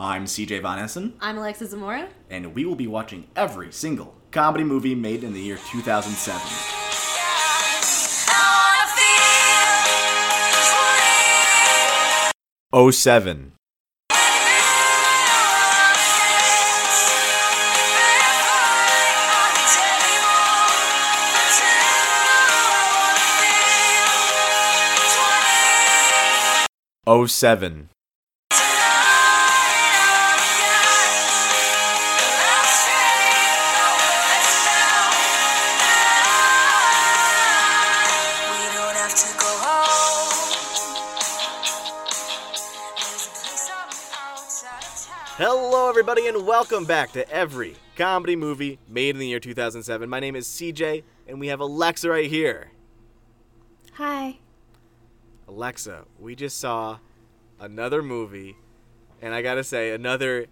I'm CJ Von Essen, I'm Alexa Zamora. and we will be watching every single comedy movie made in the year 2007. Oh seven. Oh seven. Everybody, and welcome back to every comedy movie made in the year 2007. My name is CJ, and we have Alexa right here. Hi. Alexa, we just saw another movie, and I gotta say, another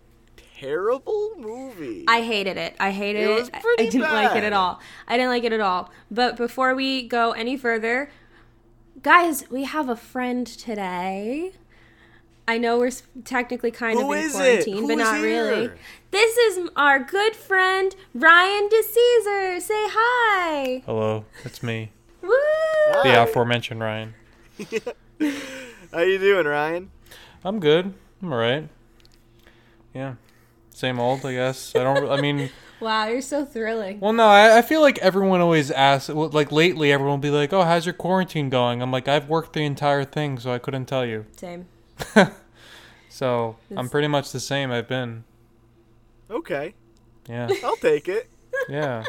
terrible movie. I hated it. I hated It was pretty I didn't like it at all. I didn't like it at all. But before we go any further, guys, we have a friend today. I know we're technically kind Who of in is it? quarantine, Who but is not really. This is our good friend Ryan DeCaesar. Say hi. Hello, it's me, Woo! Hi. the aforementioned Ryan. How you doing, Ryan? I'm good. I'm alright. Yeah, same old, I guess. I don't. I mean, Wow, you're so thrilling. well, no, I, I feel like everyone always asks. well, Like lately, everyone will be like, "Oh, how's your quarantine going?" I'm like, I've worked the entire thing, so I couldn't tell you. Same. So I'm pretty much the same. I've been. Okay, Yeah, I'll take it. yeah.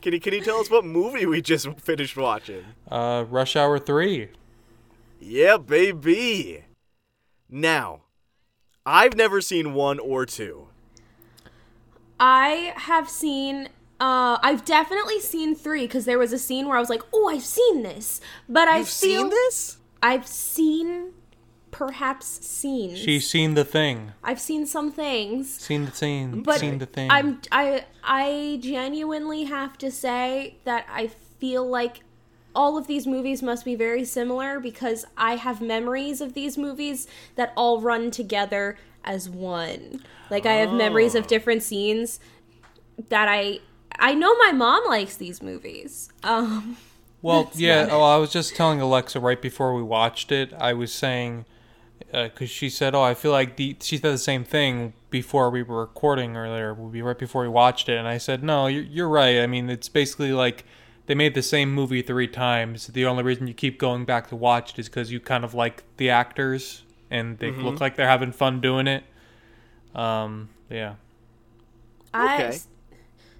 Can you can you tell us what movie we just finished watching? Uh, Rush Hour Three. Yeah, baby. Now, I've never seen one or two. I have seen. Uh, I've definitely seen three because there was a scene where I was like, "Oh, I've seen this," but I You've feel seen this? I've seen, perhaps seen. She's seen the thing. I've seen some things, Seen the scene. but seen the thing. I'm I I genuinely have to say that I feel like all of these movies must be very similar because I have memories of these movies that all run together as one. Like I have memories Oh. of different scenes that I I know my mom likes these movies. Um Well, yeah. Oh, I was just telling Alexa right before we watched it. I was saying because she said, "Oh, I feel like the." She said the same thing before we were recording earlier. Would be right before we watched it, and I said, "No, you're, you're right. I mean, it's basically like they made the same movie three times. The only reason you keep going back to watch it is because you kind of like the actors and they Mm-hmm. look like they're having fun doing it. Um, yeah. I Okay.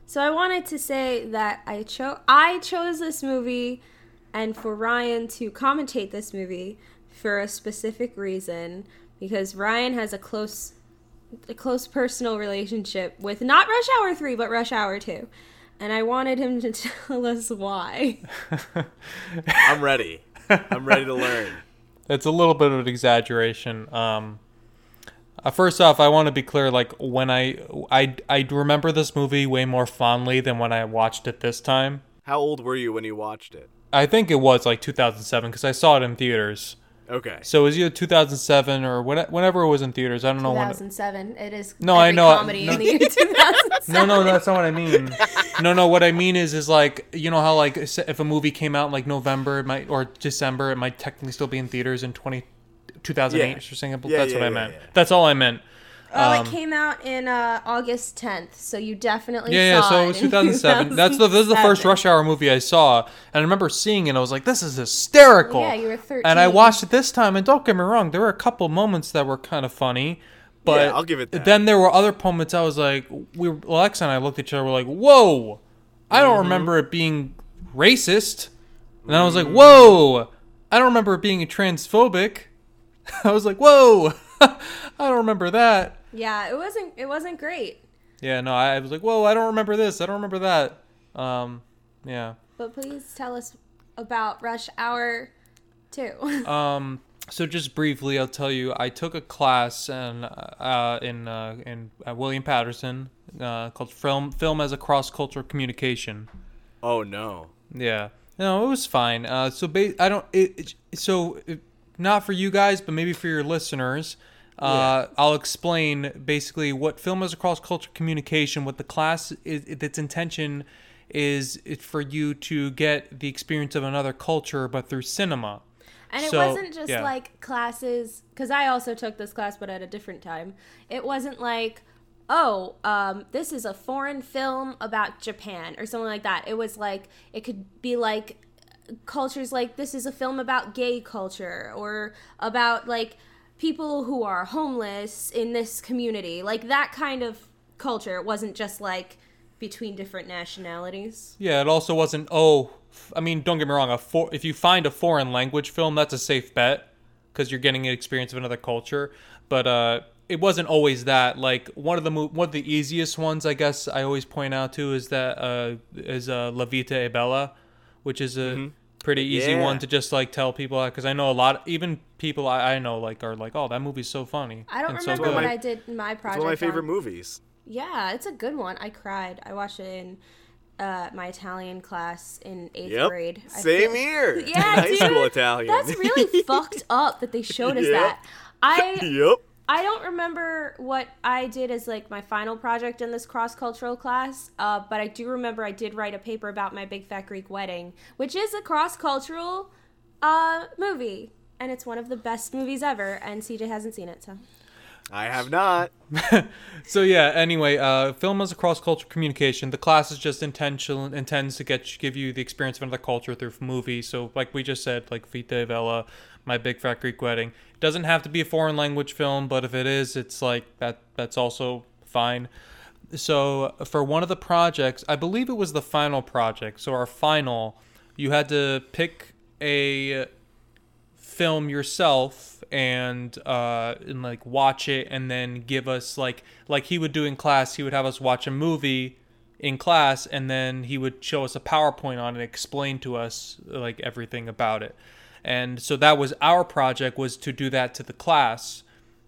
so I wanted to say that I chose I chose this movie and for Ryan to commentate this movie for a specific reason because Ryan has a close a close personal relationship with not Rush Hour 3 but Rush Hour 2. And I wanted him to tell us why. I'm ready. I'm ready to learn. It's a little bit of an exaggeration. Um, uh, first off, I want to be clear. Like when I, I, I remember this movie way more fondly than when I watched it this time. How old were you when you watched it? I think it was like 2007 because I saw it in theaters. Okay. So it was either 2007 or when, whenever it was in theaters. I don't know when. 2007 it is No, I know- comedy no. in the year 2007. no, no, that's not what I mean. No, no, what I mean is, is like you know how like if a movie came out in like November, it might or December, it might technically still be in theaters in 20, 2008 Yeah. or something. Yeah, that's yeah, what I yeah, meant. yeah. That's all I meant. Oh, Um, it came out in uh, August 10th, so you definitely Yeah, yeah. So it was in 2007. That's the this is the first Rush Hour movie I saw, and I remember seeing it. and I was like, "This is hysterical." Yeah, you were 13. And I watched it this time, and don't get me wrong, there were a couple moments that were kind of funny, but Yeah, I'll give it that. Then there were other moments I was like, we were, Alexa and I looked at each other, we're like, "Whoa!" I don't Mm-hmm. remember it being racist, and I was like, "Whoa!" I don't remember it being transphobic. I was like, "Whoa!" I don't remember that. Yeah, it wasn't it wasn't great. Yeah, no, I was like, whoa, I don't remember this. I don't remember that. Um, yeah. But please tell us about Rush Hour 2. Um, so just briefly, I'll tell you, I took a class in uh, in uh, in uh, William Paterson uh, called film film as a cross cultural communication. Oh no. Yeah. No, it was fine. Uh, so ba- I don't. It, it, so it, not for you guys, but maybe for your listeners. Uh, I'll explain basically what film is a cross culture communication. What the class is, its intention is it for you to get the experience of another culture, but through cinema. And it wasn't just yeah. like classes, because I also took this class, but at a different time. It wasn't like, oh, um, this is a foreign film about Japan or something like that. It was like, it could be like cultures like this is a film about gay culture or about like people who are homeless in this community. Like that kind of culture. It wasn't just like between different nationalities. Yeah, it also wasn't. Oh, I mean, don't get me wrong. A for, if you find a foreign language film, that's a safe bet because you're getting an experience of another culture. But uh, it wasn't always that. Like one of the mo- one of the easiest ones, I guess, I always point out to is that uh, is uh, La Vita e Bella, which is a pretty easy Yeah. one to just like tell people because I know a lot, even people I, I know like are like, oh, that movie's so funny. I don't and so remember good." what my- I did in my It's project. one of my favorite on- movies. Yeah, it's a good one. I cried. I watched it in uh, my Italian class in eighth Yep. grade. I Same feel- here. Yeah, High dude, school Italian. That's really fucked up that they showed us Yep. that. I yep. I don't remember what I did as like my final project in this cross cultural class, uh, but I do remember I did write a paper about my Big Fat Greek Wedding, which is a cross cultural uh, movie, and it's one of the best movies ever. And CJ hasn't seen it, so I have not. So yeah. Anyway, uh, film is a cross-cultural communication. The class is just intentional intends to get give you the experience of another culture through movie. So like we just said, like Vita Vella, My Big Fat Greek Wedding. It doesn't have to be a foreign language film, but if it is, it's like that. That's also fine. So for one of the projects, I believe it was the final project. So our final, you had to pick a film yourself and uh and like watch it and then give us like like he would do in class he would have us watch a movie in class and then he would show us a powerpoint on it explain to us like everything about it and so that was our project was to do that to the class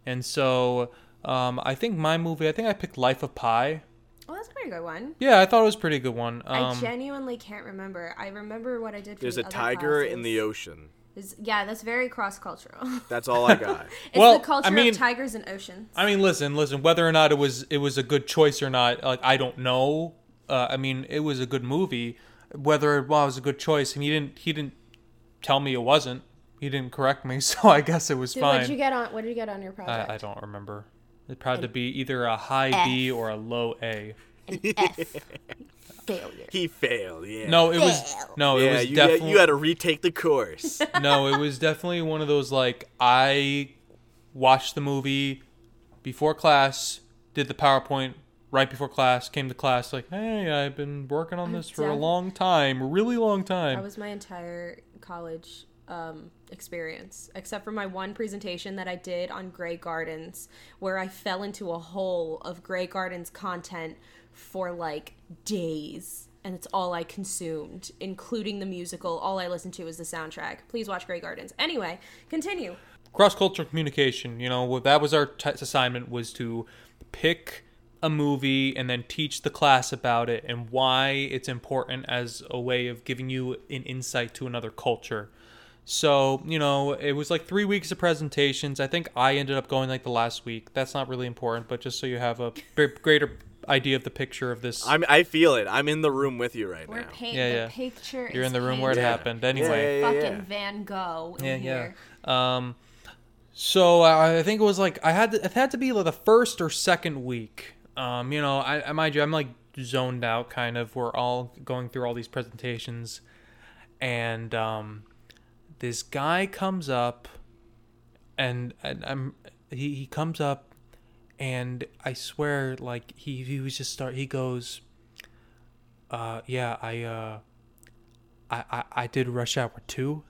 and so um i think my movie i think i picked life of pi oh, that's a pretty good one. yeah i thought it was a pretty good one um I genuinely can't remember. I remember what I did. There's the a other tiger in the ocean. Is- yeah, that's very cross cultural. That's all I got. it's Well, the culture I mean- of tigers and oceans. I mean, listen, listen. Whether or not it was it was a good choice or not, like I don't know. Uh, I mean, it was a good movie. Whether it was a good choice, and he didn't he didn't tell me it wasn't. He didn't correct me, so I guess it was Dude, what did you get on? What did you get on your project? I, I don't remember. It had to be either a high B or a low A. An F. Failure. He failed. Yeah. No, it was no, it was you, definitely you had to retake the course. no, it was definitely one of those like I watched the movie before class, did the PowerPoint right before class, came to class like, "Hey, I've been working on this for a long time, a really long time." That was my entire college um, experience, except for my one presentation that I did on Grey Gardens, where I fell into a hole of Grey Gardens content for like days. And it's all I consumed, including the musical. All I listened to was the soundtrack. Please watch Grey Gardens. Anyway, continue. cross cultural communication. You know, that was our t- assignment was to pick a movie and then teach the class about it and why it's important as a way of giving you an insight to another culture. So, you know, it was like three weeks of presentations. I think I ended up going like the last week. That's not really important, but just so you have a b- greater idea of the picture of this. I'm, I feel it. I'm in the room with you right now. We're now. painting Yeah, the yeah. picture. You're is in the room where it painted. happened. Anyway. Yeah, yeah, Fucking yeah. Van Gogh in yeah, here. yeah. Um, so I I think it was like I had to, it had to be like the first or second week. Um, you know, I, I mind you, I'm like zoned out kind of. We're all going through all these presentations, and um, this guy comes up, and, and I'm he he comes up, and I swear like he he was just start he goes, uh yeah I uh. I, I, I did Rush Hour 2.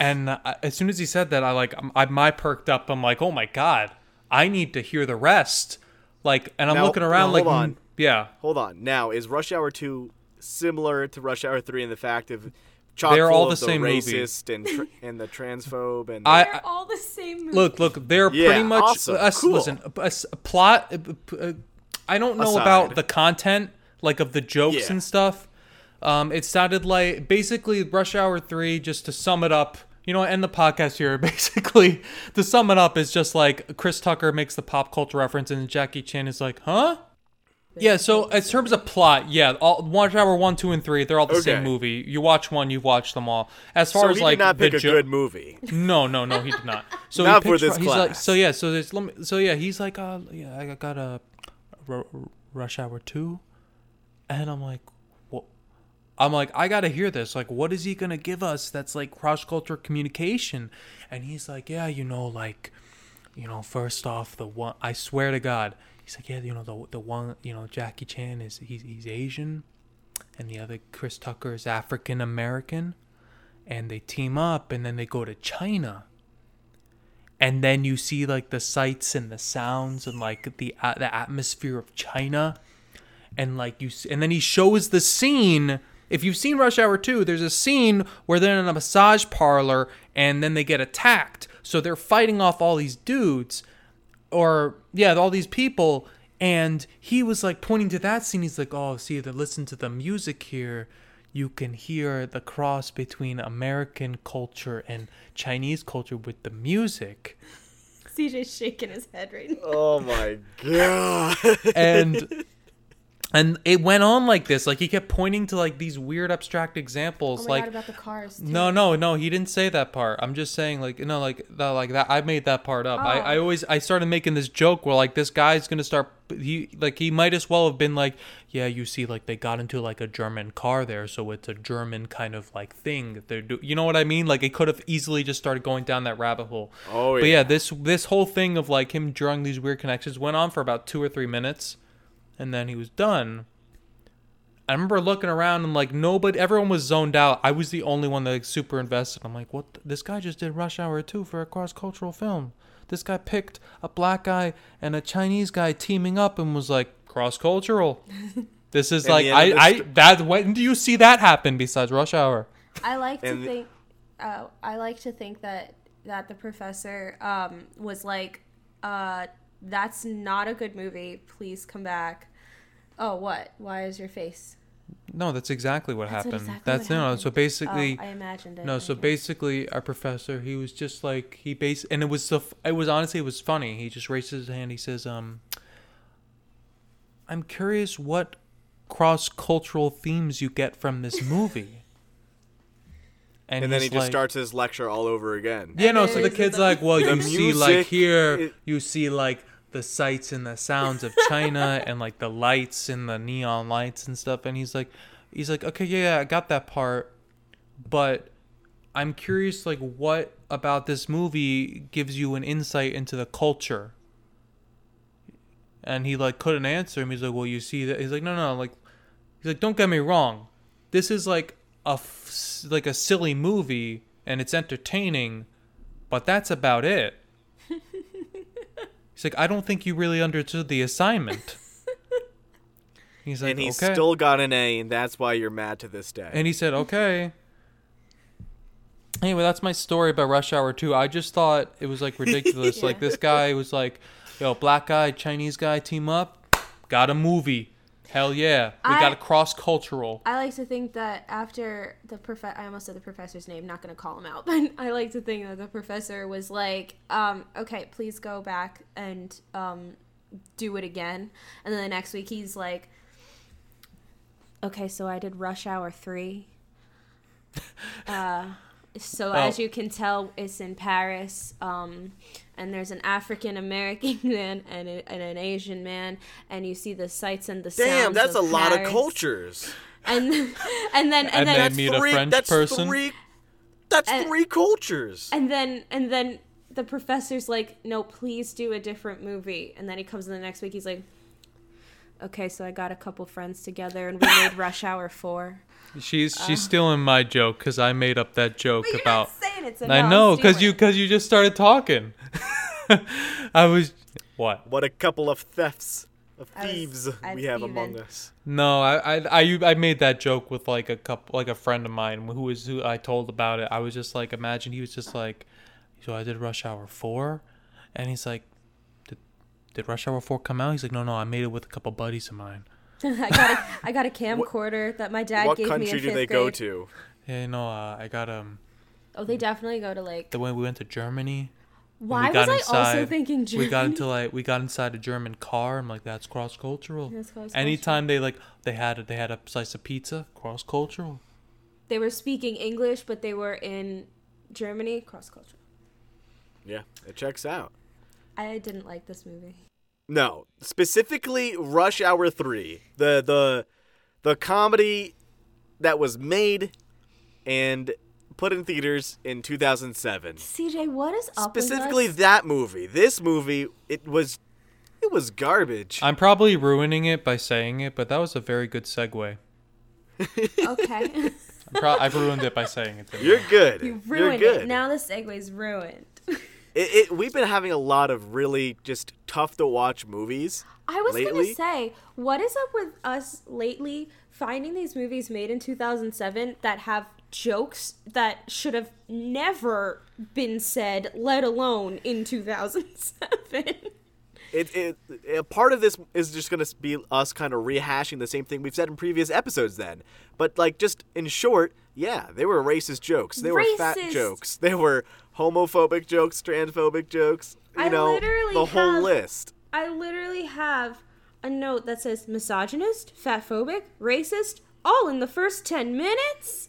And I, as soon as he said that, I like I my perked up. I'm like, oh my god, I need to hear the rest. Like, and I'm Now- looking around now, like, hold on. mm, yeah, Hold on. Now, is Rush Hour 2 similar to Rush Hour 3 in the fact of chock They're all of the same movie. racist and tr- and the transphobe and I- They're all the same movie. look, look, they're Yeah, pretty much. awesome, us- cool. Listen, a, a s- a plot. uh, uh, I don't know Aside. about the content, like of the jokes Yeah. and stuff. Um, it sounded like basically Rush Hour Three. Just to sum it up, You know, end the podcast here. Basically, to sum it up, is just like Chris Tucker makes the pop culture reference, and Jackie Chan is like, "Huh." Yeah, so in terms of plot, yeah, all Watch Hour one, two, and three, they're all the same movie. You watch one, you've watched them all. As far So as he like did not the pick a good movie. no, no, no, he did not. So Not he for pitched this he's like, so yeah, so there's, let me, so yeah, he's like, uh, yeah, I got a Ru- Ru- Rush Hour two, and I'm like? I'm like, I gotta hear this. Like, what is he gonna give us? That's like cross culture communication, and he's like, yeah, you know, like, you know, first off, the one, I swear to God, he's like, yeah, you know, the the one, you know, Jackie Chan is he's he's Asian, and the other Chris Tucker is African American and they team up and then they go to China. And then you see like the sights and the sounds and like the uh, the atmosphere of China. And like you s- and then he shows the scene if you've seen Rush Hour 2, there's a scene where they're in a massage parlor and then they get attacked. So they're fighting off all these dudes or yeah, all these people. And he was like pointing to that scene. He's like, "Oh, see, the listen to the music here. You can hear the cross between American culture and Chinese culture with the music." CJ's shaking his head right now. Oh my god. And and it went on like this. Like he kept pointing to like these weird abstract examples. Oh my like god, about the cars. Too. No, no, no. He didn't say that part. I'm just saying, like, no, like, that, like that. I made that part up. I, Oh. I always, I started making this joke where, like, this guy's gonna start. He, like, he might as well have been like, yeah, you see, like, they got into like a German car there, so it's a German kind of like thing that they're do. You know what I mean? Like, it could have easily just started going down that rabbit hole. Oh, But yeah, yeah. this this whole thing of like him drawing these weird connections went on for about two or three minutes, and then he was done. I remember looking around and like nobody, everyone was zoned out. I was the only one that like, super invested. I'm like, what? the- this guy just did Rush Hour 2 for a cross cultural film. This guy picked a black guy and a Chinese guy teaming up and was like cross cultural. This is like I end of the I st- that when do you see that happen besides Rush Hour? I like to the- think. Uh, I like to think that that the professor um, was like, uh, "That's not a good movie. Please come back." Oh, what? Why is your face? No, that's exactly what That's happened. exactly that's what no. happened. So basically, oh, I imagined it. No, so basically, our professor, he was just like he base, and it was so. It was honestly, it was funny. He just raises his hand. He says, "Um, I'm curious what cross cultural themes you get from this movie." And then he he's just like- starts his lecture all over again. Yeah, no. So the kid's like, "Well, you see, like music here, you see like the sights and the sounds of China, and like the lights and the neon lights and stuff." And he's like, "He's like, okay, yeah, yeah, I got that part, but I'm curious, like, what about this movie gives you an insight into the culture?" And he like couldn't answer him. He's like, "Well, you see that?" He's like, "No, no, like." He's like, "Don't get me wrong. This is like a f- like a silly movie, and it's entertaining, but that's about it." He's like, "I don't think you really understood the assignment." He's like, and he "Okay." still got an A, and that's why you're mad to this day. And he said, "Okay." Anyway, that's my story about Rush Hour 2. I just thought it was like ridiculous. Like this guy was like, "Yo, black guy, Chinese guy team up, got a movie. Hell yeah. We I- got a cross cultural." I like to think that after the prof, I almost said the professor's name. Not going to call him out, but I like to think that the professor was like, um, "Okay, please go back and um, do it again." And then the next week, he's like, "Okay, so I did Rush Hour three. Uh, so as Oh. you can tell, it's in Paris. Um, and there's an African American man and, a, and an Asian man, and you see the sights and the sounds. Damn, sounds that's a of lot of cultures. And and then and, And then they meet a French that's person? Three, that's And- three cultures. and then and then the professor's like, no, please do a different movie. And then he comes in the next week. He's like, okay, so I got a couple friends together and we made Rush Hour four. She's she's uh. stealing my joke cuz I made up that joke But you're about not saying it's a I no, know cuz you cuz you just started talking. I was what? what a couple of thefts of I was- thieves we have thieving. among us. No, I, I I I made that joke with like a couple, like a friend of mine who was who I told about it. I was just like, imagine he was just like, so I did Rush Hour four, and he's like, did, did Rush Hour four come out? He's like, no, no, I made it with a couple buddies of mine. I got a, I got a camcorder that my dad gave me in country do they grade. go to? Yeah, you know, uh, I got um, Oh, they definitely go to like. The way we went to Germany. Why we got was I also thinking Germany? We got into like we got inside a German car. I'm like, that's cross cultural. That's cross-cultural. Anytime they like they had a, they had a slice of pizza, cross cultural. they were speaking English, but they were in Germany. Cross cultural. Yeah, it checks out. I didn't like this movie. No, specifically Rush Hour 3. The the the comedy that was made and put in theaters in 2007. CJ, what is up Specifically with us? that movie. This movie it was it was garbage. I'm probably ruining it by saying it, but that was a very good segue. Okay, I'm pro- I've ruined it by saying it. didn't You're good. you You're ruined good. it. Now the segue's ruined. It, it, we've been having a lot of really just tough to watch movies. I was lately. gonna say, what is up with us lately finding these movies made in 2007 that have jokes that should have never been said, let alone in 2007? It, it, a part of this is just going to be us kind of rehashing the same thing we've said in previous episodes then. But like just in short, yeah, they were racist jokes. They were fat jokes. They were homophobic jokes, transphobic jokes, you I know, literally the whole have- list. I literally have a note that says misogynist, fatphobic, racist, all in the first 10 minutes.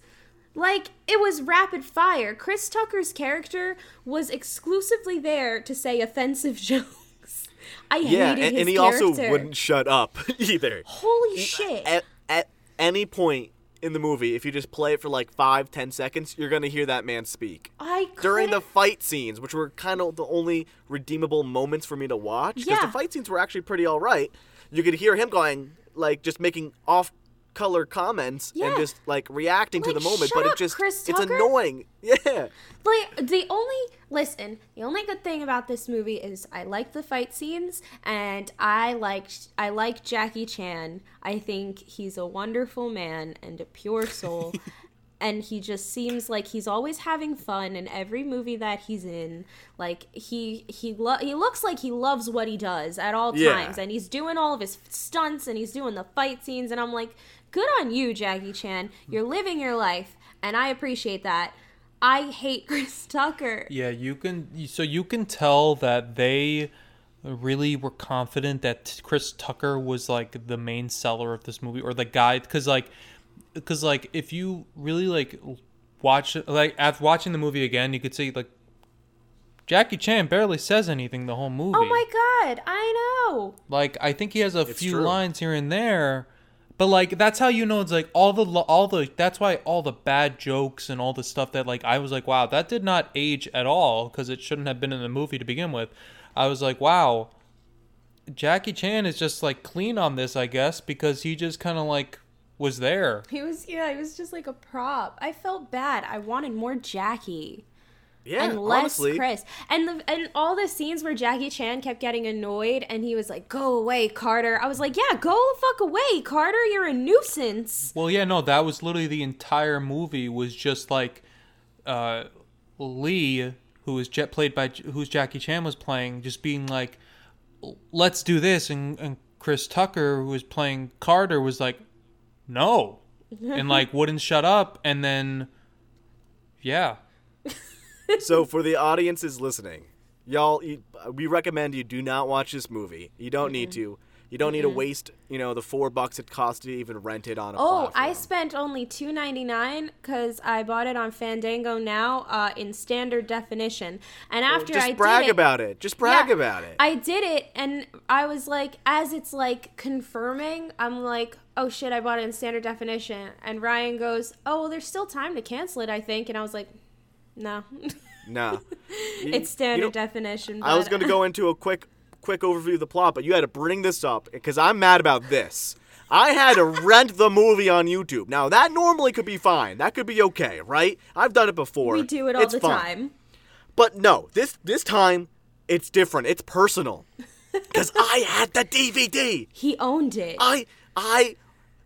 Like, it was rapid fire. Chris Tucker's character was exclusively there to say offensive jokes. I Yeah, hated and, his and he character. also wouldn't shut up either. Holy shit. At, at any point in the movie, if you just play it for like five, ten seconds, you're going to hear that man speak. I during the fight scenes, which were kind of the only redeemable moments for me to watch, because Yeah. the fight scenes were actually pretty all right. You could hear him going, like, just making off-color comments Yeah. and just like reacting to the moment, but up, it just Chris it's Tucker. annoying. Yeah, Like the only listen, the only good thing about this movie is I like the fight scenes and I like I like Jackie Chan. I think he's a wonderful man and a pure soul. and he just seems like he's always having fun in every movie that he's in. Like he he lo- he looks like he loves what he does at all Yeah. times and he's doing all of his stunts and he's doing the fight scenes and I'm like, "Good on you, Jackie Chan. You're living your life." And I appreciate that. I hate Chris Tucker. Yeah, you can. So you can tell that they really were confident that Chris Tucker was like the main seller of this movie or the guy because like because like if you really like watch like after watching the movie again you could see like Jackie Chan barely says anything the whole movie. Oh my god, I know. Like I think he has a It's few true. lines here and there, but like that's how you know it's like all the all the that's why all the bad jokes and all the stuff that like I was like wow that did not age at all because it shouldn't have been in the movie to begin with. I was like wow, Jackie Chan is just like clean on this I guess because he just kind of like was there. He was yeah, he was just like a prop. I felt bad. I wanted more Jackie yeah. and less honestly, Chris. And the and all the scenes where Jackie Chan kept getting annoyed and he was like, "Go away, Carter." I was like, "Yeah, go the fuck away, Carter. You're a nuisance." Well, yeah, no, that was literally the entire movie was just like uh, Lee, who was jet played by who's Jackie Chan was playing, just being like, "Let's do this," and and Chris Tucker, who was playing Carter, was like, "No," and like wouldn't shut up, and then yeah, so for the audiences listening, y'all, you, we recommend you do not watch this movie. You don't need to. You don't need to waste, you know, the four bucks it cost to even rent it on a Oh, I spent only two ninety nine because I bought it on Fandango now uh, in standard definition. And after Just I brag did it, about it. Just brag Yeah, about it. I did it, and I was like, as it's like confirming, I'm like, oh shit, I bought it in standard definition. And Ryan goes, oh, well, there's still time to cancel it, I think. And I was like, no, nah. You- it's standard you know, definition. I was going to go into a quick quick overview of the plot, but you had to bring this up because I'm mad about this. I had to rent the movie on YouTube. Now that normally could be fine. That could be okay, right? I've done it before. we do it all It's the fine. time. But no, this this time it's different. It's personal. Cuz I had the DVD. He owned it. I I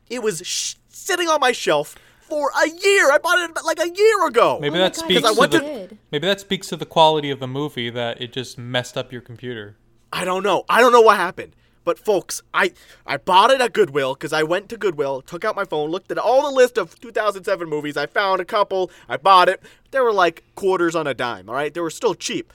it was sh- sitting on my shelf for a year. I bought it like a year ago. maybe Oh my that God, speaks yes, to I went the to- maybe that speaks to the quality of the movie that it just messed up your computer. I don't know. I don't know what happened. But folks, I I bought it at Goodwill because I went to Goodwill, took out my phone, looked at all the list of 2007 movies. I found a couple. I bought it. They were like quarters on a dime. All right, they were still cheap.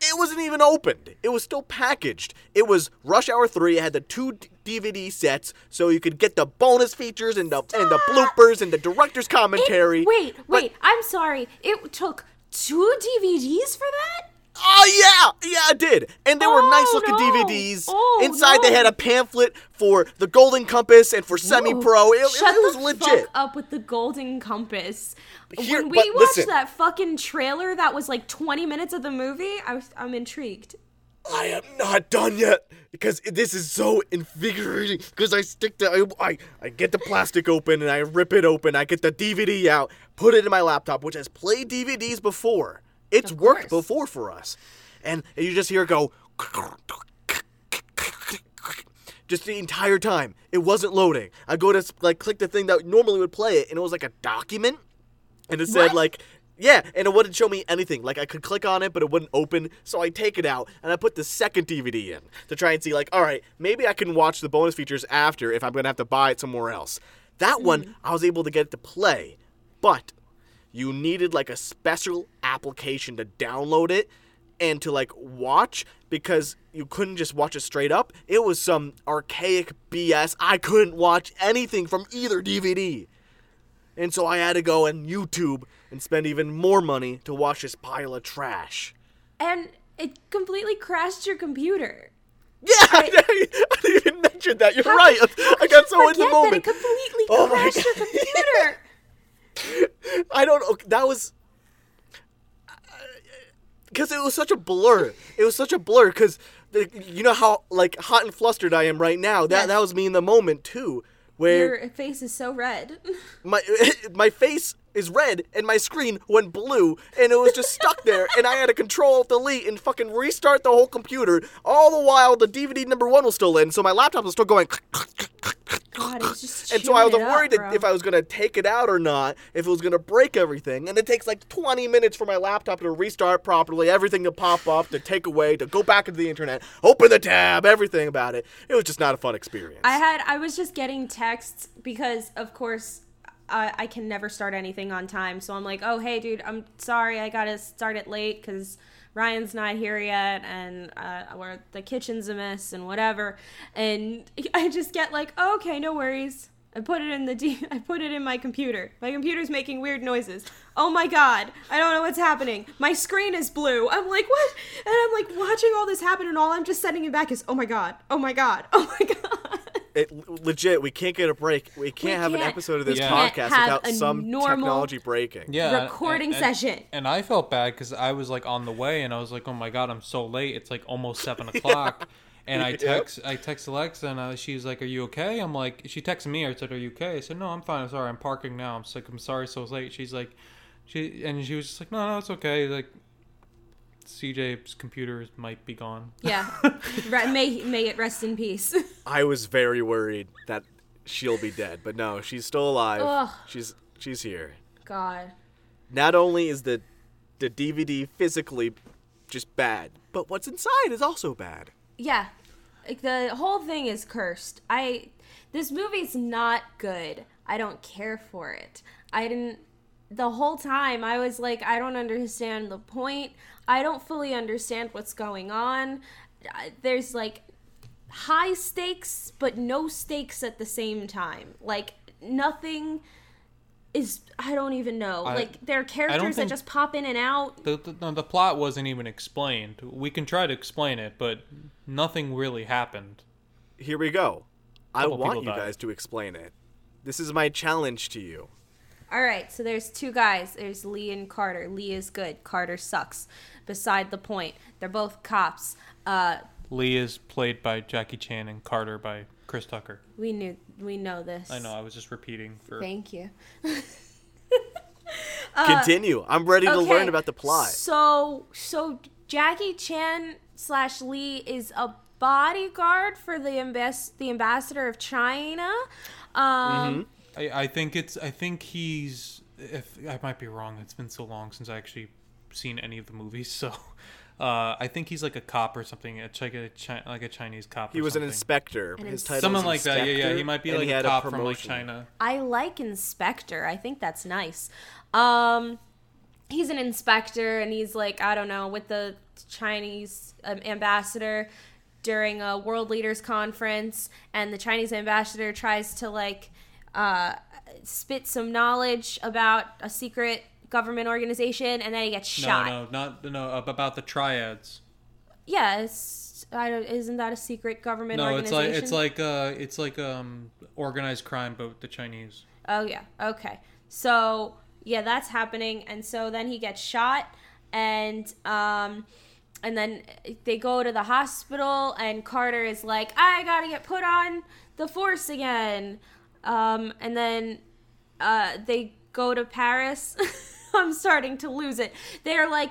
It wasn't even opened. It was still packaged. It was Rush Hour 3. It had the two d- DVD sets so you could get the bonus features and the and the bloopers and the director's commentary. It- wait, But- wait. I'm sorry. It took two DVDs for that. Oh yeah, yeah, I did. And they were Oh, nice looking no. DVDs. Oh, Inside they had a pamphlet for the Golden Compass and for Semi Pro. It, it Shut was the legit. fuck up with the Golden Compass. Here- when we watched listen. that fucking trailer, that was like 20 minutes of the movie. I was, I'm intrigued. I am not done yet because this is so invigorating. Because I stick the I, I I get the plastic open and I rip it open. I get the DVD out, put it in my laptop, which has played DVDs before. It's worked before for us, and you just hear it go. Just the entire time, it wasn't loading. I go to like click the thing that normally would play it, and it was like a document, and it said What? like yeah, and it wouldn't show me anything. Like I could click on it, but it wouldn't open. So I take it out and I put the second DVD in to try and see like, all right, maybe I can watch the bonus features after if I'm gonna have to buy it somewhere else. That one mm-hmm. I was able to get it to play, but you needed like a special application to download it and to like watch because you couldn't just watch it straight up. It was some archaic BS. I couldn't watch anything from either DVD. And so I had to go on YouTube and spend even more money to watch this pile of trash. And it completely crashed your computer. Yeah, I, didn't even mention that. You're How right. how I got so in the moment. That it completely Oh crashed your computer. I don't know. That was because it was such a blur. It was such a blur because you know how like hot and flustered I am right now. That Yes. that was me in the moment too, where your face is so red. my my face is red and my screen went blue and it was just stuck there and I had to control delete and fucking restart the whole computer all the while the DVD number one was still in so my laptop was still going God, and so I was up, worried that if I was gonna take it out or not, if it was gonna break everything. And it takes like 20 minutes for my laptop to restart properly, everything to pop up, to take away, to go back into the internet, open the tab, everything about it. It was just not a fun experience. I had I was just getting texts because of course I, I can never start anything on time. So I'm like, oh hey dude, I'm sorry I gotta start it late because Ryan's not here yet and uh, or the kitchen's a mess and whatever. And I just get like, oh, okay, no worries. I put it in the D- I put it in my computer. My computer's making weird noises. Oh my god, I don't know what's happening. My screen is blue. I'm like, what? And I'm like watching all this happen, and all I'm just sending it back is, oh my god, oh my god, oh my god. It, legit, we can't get a break. We can't have an can't- episode of this we podcast without some technology breaking. yeah, recording and- and- session. And I felt bad because I was like on the way, and I was like, "Oh my god, I'm so late! It's like almost seven o'clock." And I text, I text Alexa, and uh, she's like, "Are you okay?" I'm like, she texted me. I said, "Are you okay?" I said, "No, I'm fine. I'm sorry. I'm parking now." I'm just like, "I'm sorry, so late." She's like, she and she was just like, "No, no, it's okay." Like, CJ's computer might be gone. Yeah. Re- may may it rest in peace. I was very worried that she'll be dead, but no, she's still alive. Ugh. She's she's here. God. Not only is the the DVD physically just bad, but what's inside is also bad. Yeah. Like the whole thing is cursed. I this movie's not good. I don't care for it. I didn't the whole time I was like I don't understand the point. I don't fully understand what's going on. There's like high stakes but no stakes at the same time. Like nothing is I don't even know. I- like there are characters that just pop in and out. The, the, the plot wasn't even explained. We can try to explain it, but nothing really happened. Here we go. I want you died. guys to explain it. This is my challenge to you. All right, so there's two guys. There's Lee and Carter. Lee is good. Carter sucks. Beside the point. They're both cops. Uh, Lee is played by Jackie Chan and Carter by Chris Tucker. we knew we know this. I know. I was just repeating for. Thank you. Continue. I'm ready to Okay, learn about the plot. So, so Jackie Chan slash Lee is a bodyguard for the ambas- the ambassador of China. Um, I, I think it's. I think he's. If I might be wrong, it's been so long since I actually seen any of the movies. So, Uh, I think he's like a cop or something. It's like a Chi- like a Chinese cop. He or was an inspector. An His title Someone was like that. Yeah, yeah. He might be like a had cop from like. China. I like Inspector. I think that's nice. Um, he's an inspector, and he's like I don't know with the Chinese um, ambassador during a world leaders conference, and the Chinese ambassador tries to like uh, spit some knowledge about a secret government organization, and then he gets shot. no, no, not no about the triads. Yes, I don't, isn't that a secret government No, it's organization? like it's like uh, it's like um organized crime, but the Chinese. Oh yeah. Okay. So yeah, that's happening, and so then he gets shot, and um, and then they go to the hospital, and Carter is like, I gotta get put on the force again, um, and then uh, they go to Paris. I'm starting to lose it. They're like,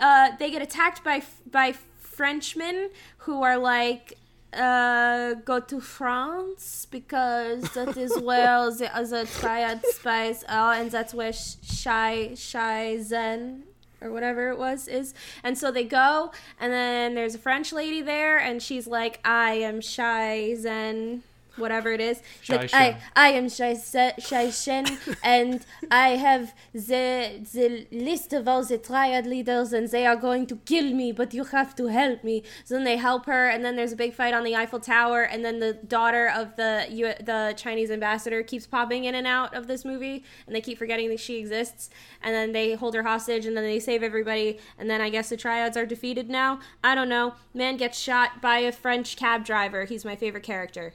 uh, they get attacked by by Frenchmen who are like, uh, go to France because that is where the other triad spies are, and that's where Sh- Shai Shai Zen or whatever it was is. And so they go, and then there's a French lady there, and she's like, I am Shai Zen. Whatever it is, like, I, I am Shai, Shai Shen, and I have the the list of all the triad leaders, and they are going to kill me. But you have to help me. So then they help her, and then there's a big fight on the Eiffel Tower, and then the daughter of the U- the Chinese ambassador keeps popping in and out of this movie, and they keep forgetting that she exists. And then they hold her hostage, and then they save everybody, and then I guess the triads are defeated now. I don't know. Man gets shot by a French cab driver. He's my favorite character.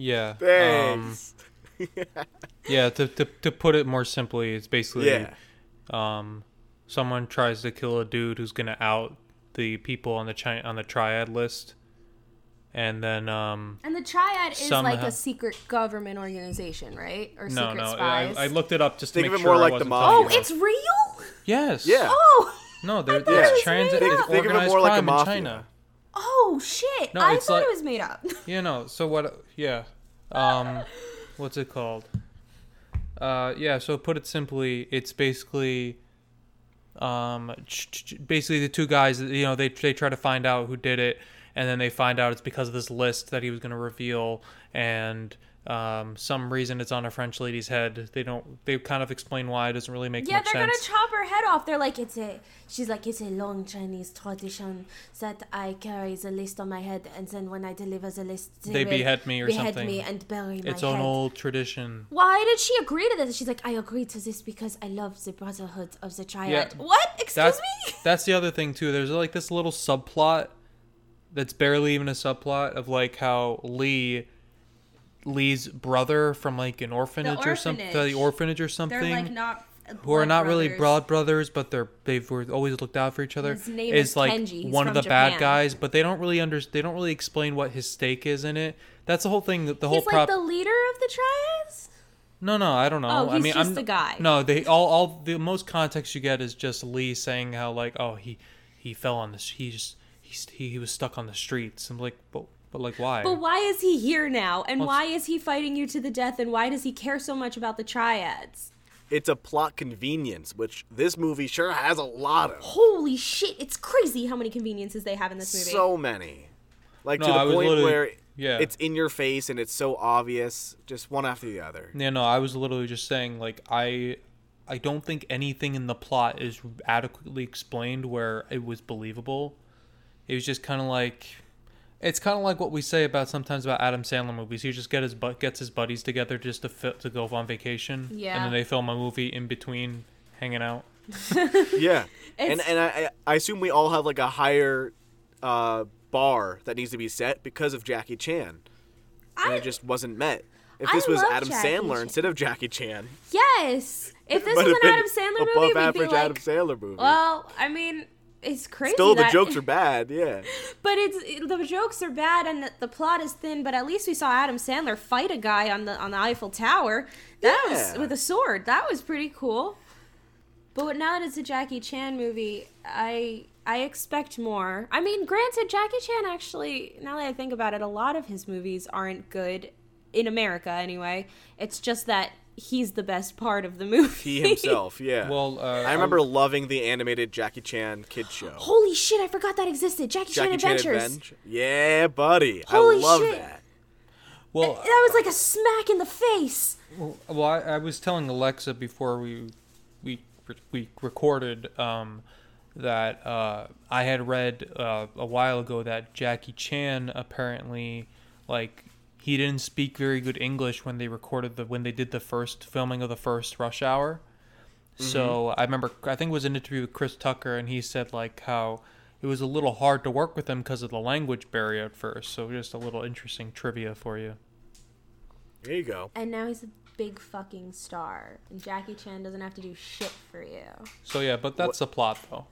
Yeah. Um, yeah. To, to to put it more simply, it's basically yeah. um, someone tries to kill a dude who's gonna out the people on the chi- on the triad list, and then um, And the Triad is like a secret government organization, right? Or no, secret no, I, spies. I looked it up just to Think of make it sure more I like the wasn't mafia. oh, it's real? about- yes. Yeah. Oh, No, there, thought there's it was transit. made It's up. Think of it more like a the in mafia. China. Oh shit! No, I thought like- it was made up. Yeah, no. So what? Yeah. Um, what's it called? Uh, yeah. So put it simply, it's basically, um, basically the two guys. You know, they they try to find out who did it, and then they find out it's because of this list that he was going to reveal, and um, some reason it's on a French lady's head. They don't. They kind of explain why. It doesn't really make sense. Yeah, they're sense. gonna chop her head off. They're like, it's a. She's like, it's a long Chinese tradition that I carry the list on my head, and then when I deliver the list, They will behead me or behead something. me and bury my it's head. an old tradition. Why did she agree to this? She's like, I agreed to this because I love the brotherhood of the triad. Yeah, what? Excuse That's me? that's the other thing too. There's like this little subplot that's barely even a subplot of like how Lee Lee's brother from like an orphanage, or something, the orphanage or something, They're like not. who are not really brothers. blood brothers, but they're they've were always looked out for each other. His name is is like Kenji. One of the bad guys, but they don't really under they don't really explain what his stake is in it. That's the whole thing. The whole He's like prop. the leader of the triads. No, no, I don't know. Oh, I he's mean, just I'm, the guy. No, they all all the most context you get is just Lee saying how like, oh, he he fell on this. He just he he, he was stuck on the streets. I'm like, but but like why? But why is he here now? And Well, why is he fighting you to the death? And why does he care so much about the triads? It's a plot convenience, which this movie sure has a lot of. Holy shit! It's crazy how many conveniences they have in this movie. So many. Like No, to the was point literally- where yeah. it's in your face and it's so obvious, just one after the other. Yeah, no, I was literally just saying like I I don't think anything in the plot is adequately explained where it was believable. It was just kind of like it's kind of like what we say about sometimes about Adam Sandler movies. He just get his bu- gets his buddies together just to fi- to go on vacation. Yeah. And then they film a movie in between hanging out. Yeah. and and I, I assume we all have like a higher uh, bar that needs to be set because of Jackie Chan. And I, it just wasn't met. If I this was Adam Jackie Sandler Chan. instead of Jackie Chan, yes. If this was an Adam Sandler above movie, we'd be average like, Adam Sandler movie. well, I mean, it's crazy. Still, the that- jokes are bad. Yeah. But it's the jokes are bad and the, the plot is thin. But at least we saw Adam Sandler fight a guy on the on the Eiffel Tower. That was with a sword. That was pretty cool. But now that it's a Jackie Chan movie, I I expect more. I mean, granted, Jackie Chan actually, now that I think about it, a lot of his movies aren't good in America anyway. It's just that he's the best part of the movie. He himself, yeah. Well, uh, I remember loving the animated Jackie Chan kid show. Holy shit! I forgot that existed. Jackie, Jackie Chan Chan Adventures. Adventure. Yeah, buddy. Holy I love shit. that. well, That was like a smack in the face. Well, I, I was telling Alexa before we we we recorded um, that uh, I had read uh, a while ago that Jackie Chan apparently like he didn't speak very good English when they recorded the when they did the first filming of the first Rush Hour. So I remember I think it was an interview with Chris Tucker and he said like how it was a little hard to work with him because of the language barrier at first. So just a little interesting trivia for you. There you go. And now he's a big fucking star. And Jackie Chan doesn't have to do shit for you. So yeah, but that's the plot though.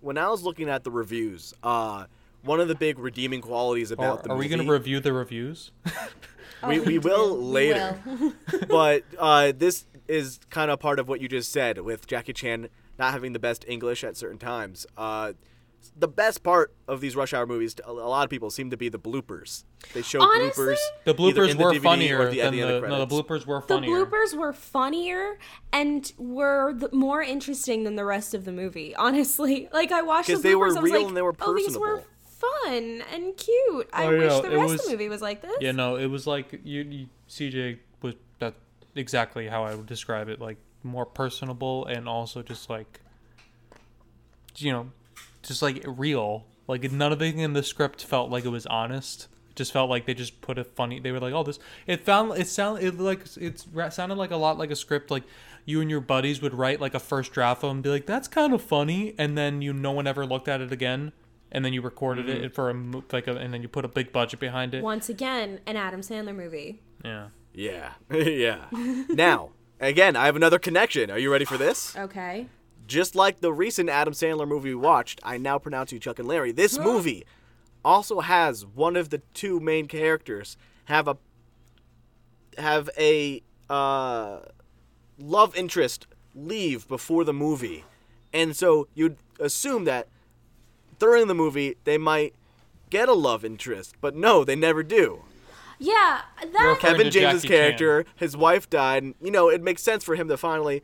When I was looking at the reviews, uh, one of the big redeeming qualities about Are, the are movie. we going to review the reviews? we, we will later. but uh, this is kind of part of what you just said with Jackie Chan not having the best English at certain times. Uh, the best part of these Rush Hour movies, to a a lot of people, seem to be the bloopers. They show Honestly, bloopers. The bloopers in the were funnier the, than at the, the, no. The bloopers were funnier. The bloopers were funnier and were the, more interesting than the rest of the movie. Honestly, like I watched the 'Cause they were bloopers, I was real like, and they were Oh, these were personable." Fun and cute. I Oh, wish yeah, the rest of the movie was like this. Yeah, no, it was like you, you CJ was that exactly how I would describe it. Like more personable and also just like you know, just like real. Like none of anything in the script felt like it was honest. It just felt like they just put a funny. They were like, "Oh, this." It found it sound it like it's it sounded like a lot like a script like you and your buddies would write like a first draft of and be like, "That's kind of funny," and then you no one ever looked at it again. And then you recorded it for a mo- like a, and then you put a big budget behind it. Once again, an Adam Sandler movie. Yeah. Yeah, yeah. now, again, I have another connection. Are you ready for this? Okay. Just like the recent Adam Sandler movie we watched, I now pronounce you Chuck and Larry. This movie also has one of the two main characters have a have a uh, love interest leave before the movie, and so you'd assume that during the movie they might get a love interest, but no, they never do. Yeah, that referring Kevin to James's Jackie Chan. character, his wife died, and you know it makes sense for him to finally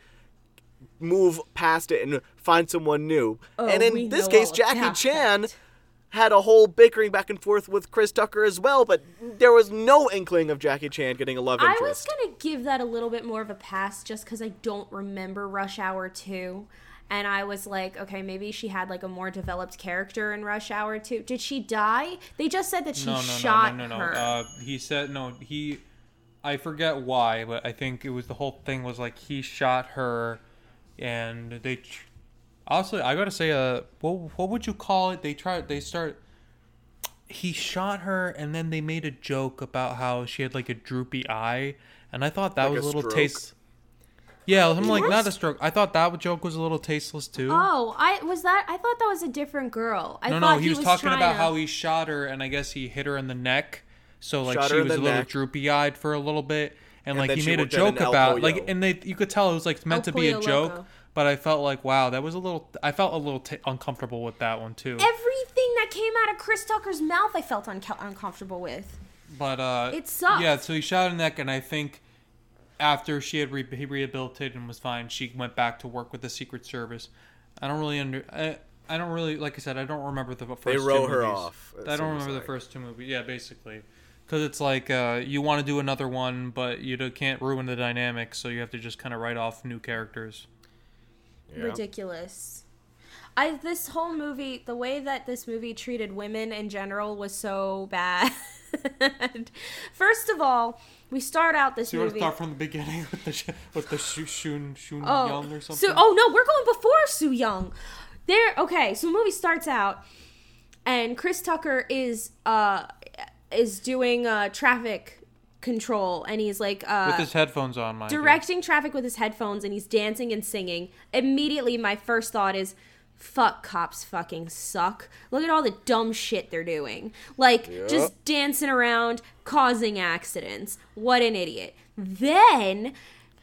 move past it and find someone new. Oh, and in this case, Jackie about Chan that. had a whole bickering back and forth with Chris Tucker as well, but there was no inkling of Jackie Chan getting a love interest. I interest. was gonna give that a little bit more of a pass just because I don't remember Rush Hour 2. And I was like, okay, maybe she had like a more developed character in Rush Hour 2. Did she die? They just said that she no, no, shot no, no, no, her. Uh, he said no. He, I forget why, but I think it was the whole thing was like he shot her, and they. Tr- Honestly, I gotta say, uh, what what would you call it? They tried. They start. He shot her, and then they made a joke about how she had like a droopy eye, and I thought that Like was a a little stroke? taste. Yeah, I'm like What? not a stroke. I thought that joke was a little tasteless too. oh, I was that. I thought that was a different girl. I no, thought no, he was, was talking trying about to- how he shot her, and I guess he hit her in the neck, so like Shot she was a little neck. droopy eyed for a little bit, and, And like he made a worked at an joke about like, and they you could tell it was like meant El to be a joke, Loco. but I felt like wow, that was a little. I felt a little t- uncomfortable with that one too. Everything that came out of Chris Tucker's mouth, I felt unco- uncomfortable with. But uh, It sucked. Yeah, so he shot her in the neck, and I think after she had re- rehabilitated and was fine, she went back to work with the Secret Service. I don't really under. I, I don't really like I said. I don't remember the first. They two wrote her movies. off, I don't remember like. the first two movies. Yeah, basically, because it's like uh, you want to do another one, but you can't ruin the dynamic, so you have to just kind of write off new characters. ridiculous. I this whole movie, the way that this movie treated women in general was so bad. First of all, we start out this So you want movie. to start from the beginning with the with the Shun Shun Shun oh, Young or something? So, oh no, we're going before Sue Young. There, okay. So the movie starts out, and Chris Tucker is uh is doing uh traffic control, and he's like uh with his headphones on, you. directing traffic with his headphones and he's dancing and singing, immediately my first thought is, fuck, cops fucking suck. Look at all the dumb shit they're doing. Like, just dancing around, causing accidents. What an idiot. Then,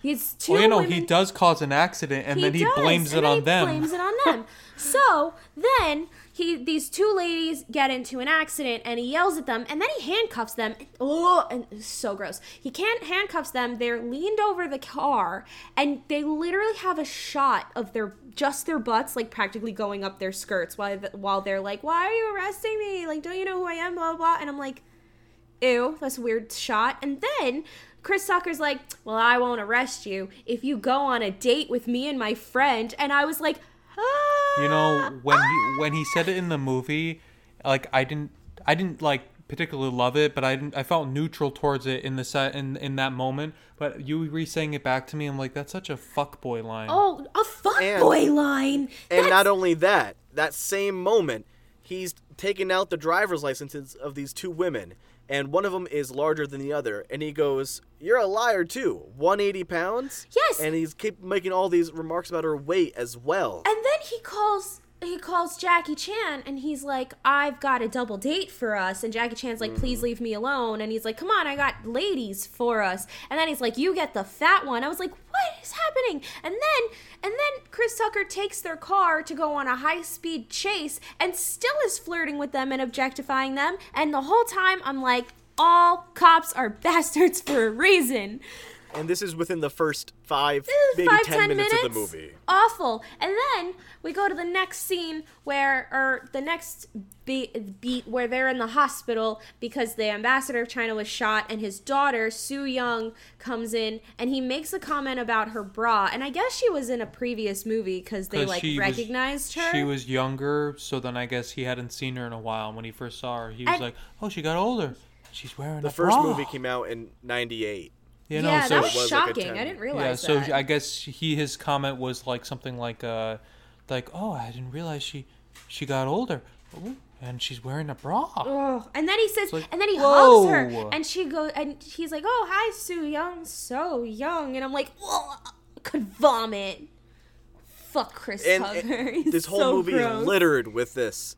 it's two Oh, you know, women- he does cause an accident, and then he does, blames it on he them. blames it on them. so then he these two ladies get into an accident and he yells at them and then he handcuffs them. Oh, and so gross. He can't handcuffs them. They're leaned over the car and they literally have a shot of their just their butts like practically going up their skirts while while they're like, "Why are you arresting me? Like, don't you know who I am?" blah blah. And I'm like, ew, that's a weird shot. And then Chris Tucker's like, well, I won't arrest you if you go on a date with me and my friend. And I was like. You know when he when he said it in the movie, like I didn't I didn't like particularly love it, but I didn't I felt neutral towards it in the set in in that moment. But you re saying it back to me, I'm like that's such a fuckboy line. Oh, a And- fuckboy line. And That's- not only that, that same moment, he's taken out the driver's licenses of these two women, and one of them is larger than the other, and he goes, "You're a liar too. 180 pounds." Yes. And he's keep making all these remarks about her weight as well. And then he calls he calls Jackie Chan and he's like, I've got a double date for us. And Jackie Chan's like, please mm. leave me alone. And he's like, come on, I got ladies for us. And then he's like, you get the fat one. I was like, what is happening? And then and then Chris Tucker takes their car to go on a high speed chase and still is flirting with them and objectifying them. And the whole time I'm like, all cops are bastards for a reason. And this is within the first five, maybe five, ten, ten minutes, minutes of the movie. Awful. And then we go to the next scene where, or the next beat, beat where they're in the hospital because the ambassador of China was shot, and his daughter Su Young comes in, and he makes a comment about her bra, and I guess she was in a previous movie because they 'Cause like she was- recognized her. She was younger, so then I guess he hadn't seen her in a while. And when he first saw her, he was And- like, "Oh, she got older. She's wearing The a first bra." movie came out in '98. You know, yeah, so that was, was shocking. 10. I didn't realize. yeah, realize so. I guess he his comment was like something like, uh, like, "Oh, I didn't realize she she got older, Ooh, and she's wearing a bra." Oh, and then he says, like, and then he hugs her, and she goes, and he's like, "Oh, hi, Sue Young, so young," and I'm like, "Whoa, could vomit." Fuck Chris And, Tucker. and this whole so movie gross. is littered with this,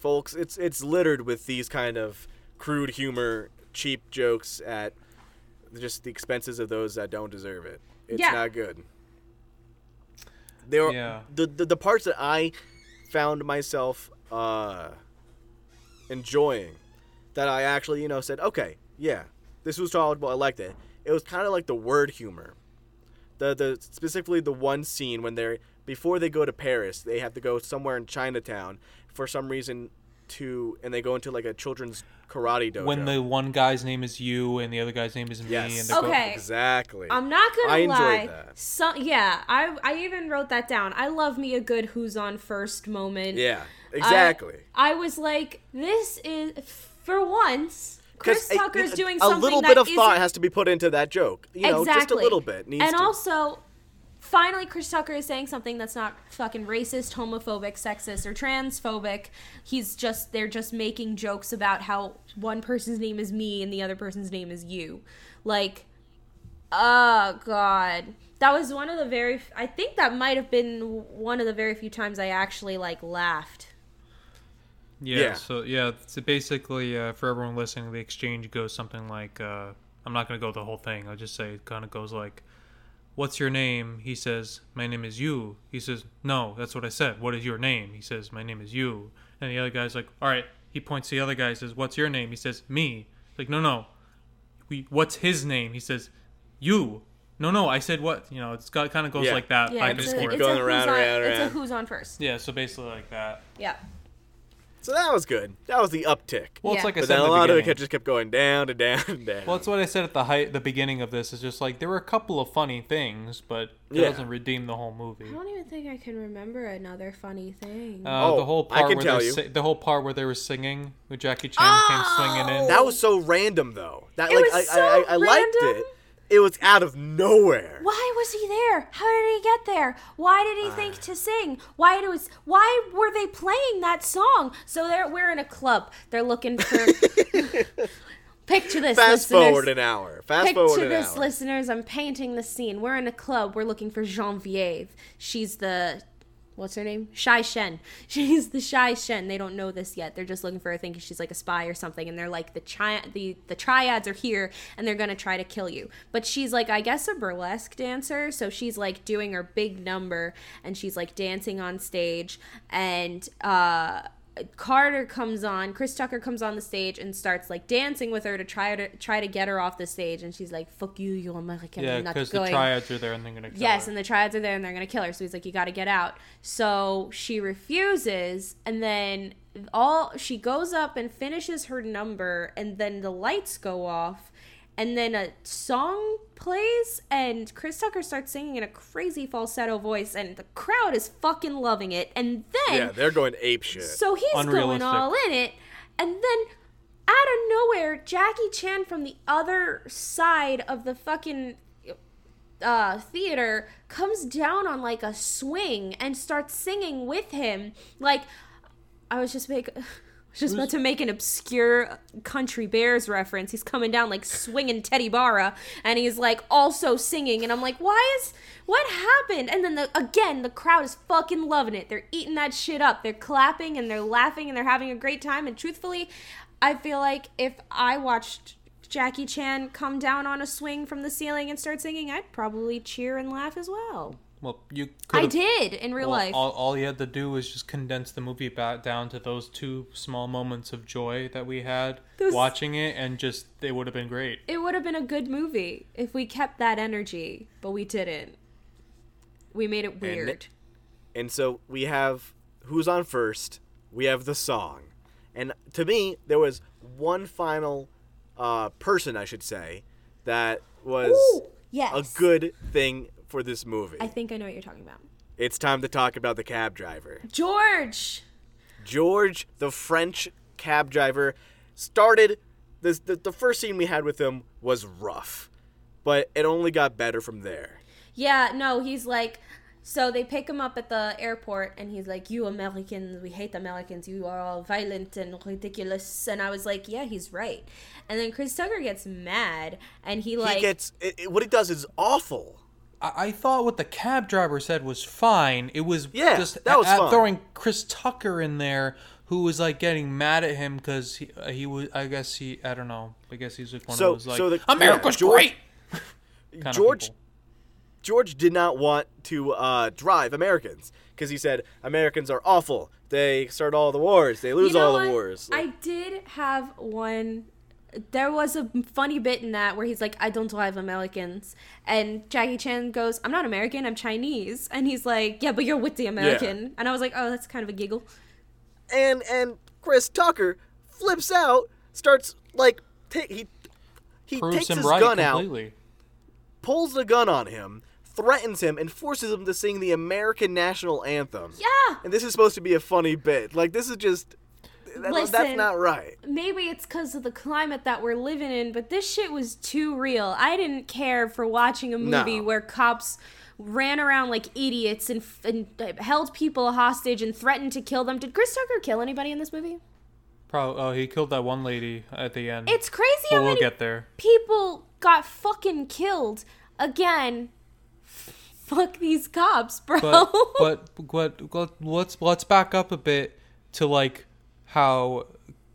folks. It's it's littered with these kind of crude humor, cheap jokes at just the expenses of those that don't deserve it. It's Yeah. not good. There, Yeah. the, the the parts that I found myself uh, enjoying, that I actually you know said, okay, yeah, this was tolerable. I liked it. It was kind of like the word humor. The the specifically the one scene when they're before they go to Paris, they have to go somewhere in Chinatown for some reason to, and they go into like a children's karate dojo. When the one guy's name is you and the other guy's name is me, Yes. and they're both- Okay. exactly. I'm not gonna I enjoyed lie. that. So, yeah, I I even wrote that down. I love me a good "Who's on first moment. yeah, exactly. I, was like, this is for once. Chris Tucker's a- doing something a something little that bit of thought has to be put into that joke. You know, exactly. just a little bit needs and to. also, finally, Chris Tucker is saying something that's not fucking racist, homophobic, sexist, or transphobic. He's just they're just making jokes about how one person's name is me and the other person's name is you. Like, oh god, that was one of the very. I think that might have been one of the very few times I actually like laughed. Yeah, Yeah. So yeah, so basically, uh, for everyone listening, the exchange goes something like, uh, "I'm not gonna go the whole thing. I'll just say it kind of goes like, "What's your name?" He says, "My name is you." He says, "No, that's what I said. What is your name?" He says, "My name is you." And the other guy's like, "All right." He points to the other guy. He says, "What's your name?" He says, "Me." Like, no, no. We. What's his name? He says, "You." No, no. I said what? You know, it's got kind of goes Yeah. like that. Yeah, back it's and a, forth. it's going a around, on, around, It's a who's on first. Yeah. So basically like that. Yeah. So that was good. That was the uptick. Well, it's like I but said then in a the lot of it beginning. just kept going down and down and down. Well, that's what I said at the height, the beginning of this. Is just like there were a couple of funny things, but it Yeah. doesn't redeem the whole movie. I don't even think I can remember another funny thing. Uh, Oh, the whole I part can where tell they're you. si- the whole part where they were singing, with Jackie Chan came swinging in. that was so random though. That It like was I, so I, I, I liked it. It was out of nowhere. Why was he there? How did he get there? Why did he think to sing? Why it was why were they playing that song? So they're we're in a club. They're looking for Picture this Fast listeners. forward an hour. Fast forward Picture an this, hour. listeners. I'm painting the scene. We're in a club. We're looking for Genevieve. She's the, what's her name? Shy Shen. She's the Shy Shen. They don't know this yet. They're just looking for her, thinking she's like a spy or something. And they're like, the tri- the the triads are here, and they're gonna try to kill you. But she's like, I guess a burlesque dancer. So she's like doing her big number, and she's like dancing on stage, and uh Carter comes on, Chris Tucker comes on the stage and starts like dancing with her to try to try to get her off the stage, and she's like, "Fuck you, you American." Yeah, because the triads are there and they're gonna kill Yes, her. and the triads are there and they're gonna kill her. So he's like, "You got to get out." So she refuses, and then all she goes up and finishes her number, and then the lights go off, and then a song plays, and Chris Tucker starts singing in a crazy falsetto voice, and the crowd is fucking loving it. And then Yeah, they're going ape shit. so he's going all in it, and then out of nowhere, Jackie Chan from the other side of the fucking uh, theater comes down on like a swing and starts singing with him. Like I was just make. Was just about to make an obscure country bears reference. He's coming down like swinging Teddy Barra, and he's like also singing, and I'm like, why is what happened? And then the, again, the crowd is fucking loving it. They're eating that shit up. They're clapping and they're laughing and they're having a great time. And truthfully, I feel like if I watched Jackie Chan come down on a swing from the ceiling and start singing, I'd probably cheer and laugh as well. Well, you could. I did in real Well, life. all, all you had to do was just condense the movie back down to those two small moments of joy that we had Those- watching it, and just they would have been great. it would have been a good movie if we kept that energy, but we didn't. We made it weird. And so we have who's on first. We have the song, and to me, there was one final uh, person, I should say, that was Ooh, yes. a good thing for this movie. I think I know what you're talking about. it's time to talk about the cab driver. George. George, the French cab driver, started this. The, the first scene we had with him was rough, but it only got better from there. Yeah, no, he's like so they pick him up at the airport and he's like, You Americans, we hate Americans, you are all violent and ridiculous and I was like, Yeah, he's right. And then Chris Tucker gets mad and he like he gets it, it- what he does is awful. I, I thought what the cab driver said was fine. It was Yeah, just that was a- fine. throwing Chris Tucker in there, who was like getting mad at him because he uh, he was. I guess he. I don't know. I guess he's like one So- of those like so the- America's yeah, George- great. kind George. George did not want to uh, drive Americans because he said Americans are awful. They start all the wars. They lose You know all the wars. I did have one. There was a funny bit in that where he's like, "I don't drive Americans," and Jackie Chan goes, "I'm not American. I'm Chinese," and he's like, "Yeah, but you're with the American," and I was like, "Oh, that's kind of a giggle." and and Chris Tucker flips out, starts like ta- he he Proves takes his right gun out, pulls the gun on him, threatens him, and forces him to sing the American national anthem. Yeah. And this is supposed to be a funny bit. Like this is just that, that's Listen. not right. maybe it's because of the climate that we're living in, but this shit was too real. I didn't care for watching a movie No. where cops ran around like idiots and, and uh, held people hostage and threatened to kill them. Did Chris Tucker kill anybody in this movie? Probably. Oh, he killed that one lady at the end. It's crazy but how we'll many get there. people got fucking killed. Again, fuck these cops, bro. but but but let's let's back up a bit to like how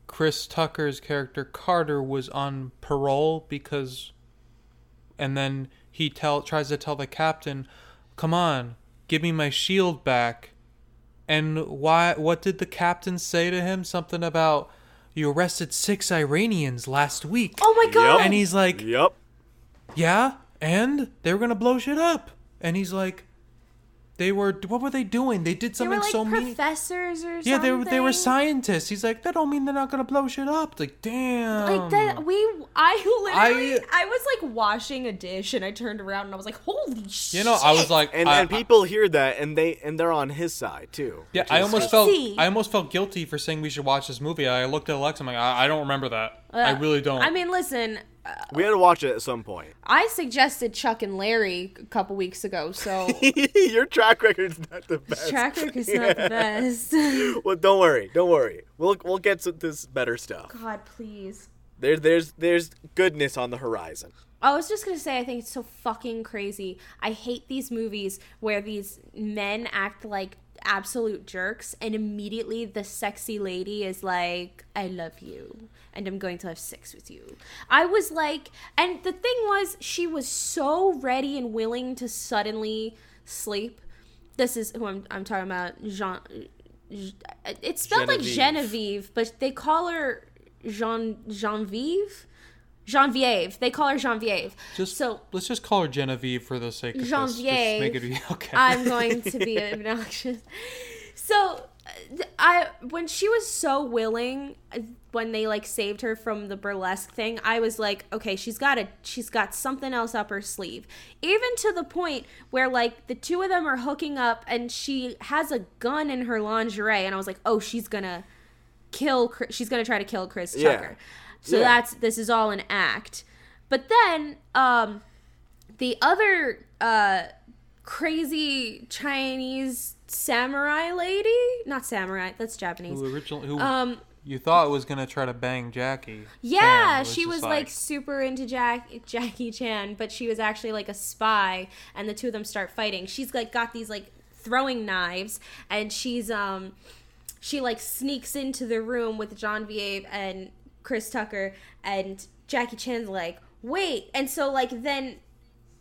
Chris Tucker's character Carter was on parole because and then he tell tries to tell the captain, "Come on, give me my shield back." And why what did the captain say to him? Something about you arrested 6 Iranians last week. oh my god. And he's like, Yep. yeah, and they were gonna blow shit up. And he's like, they were. What were they doing? They did something they something were like so mean. professors or something. Yeah, they were. They were scientists. He's like, that don't mean they're not gonna blow shit up. Like, damn. Like that, we. I literally, I- I, was like washing a dish, and I turned around and I was like, "Holy shit!" You know, I was like, And I, and people hear that and they and they're on his side too. Yeah, I almost just- felt. I almost felt guilty for saying we should watch this movie. I looked at Alexa. I'm like, I, I don't remember that. I really don't. I mean, listen, uh, Uh, we had to watch it at some point. I suggested Chuck and Larry a couple weeks ago, so Your track record's not the best. track record's not the best. Well, don't worry, don't worry. We'll we'll get to this better stuff. God, please. There there's there's goodness on the horizon. I was just gonna say, I think it's so fucking crazy. I hate these movies where these men act like absolute jerks, and immediately the sexy lady is like, I love you, and I'm going to have sex with you. I was like, and the thing was, she was so ready and willing to suddenly sleep. This is who I'm, I'm talking about, Jean. it's spelled like Genevieve. Genevieve, but they call her Jean Genevieve. Genevieve. They call her Genevieve. Just so let's just call her Genevieve for the sake of this. Just Genevieve. make it be okay. I'm going to be obnoxious. So, uh, I when she was so willing uh, when they like saved her from the burlesque thing, I was like, okay, she's got a she's got something else up her sleeve. Even to the point where like the two of them are hooking up and she has a gun in her lingerie and I was like, "Oh, she's going to kill Chris, she's going to try to kill Chris Yeah. Tucker." So Yeah. that's this is all an act. But then um the other uh crazy Chinese samurai lady, not samurai, that's Japanese. who originally who Um you thought was gonna try to bang Jackie? yeah, Chan, she was like, super into Jack Jackie Chan, but she was actually like a spy and the two of them start fighting. She's like got these like throwing knives and she's um she like sneaks into the room with John Vieve and Chris Tucker and Jackie Chan's like, "Wait." And so like then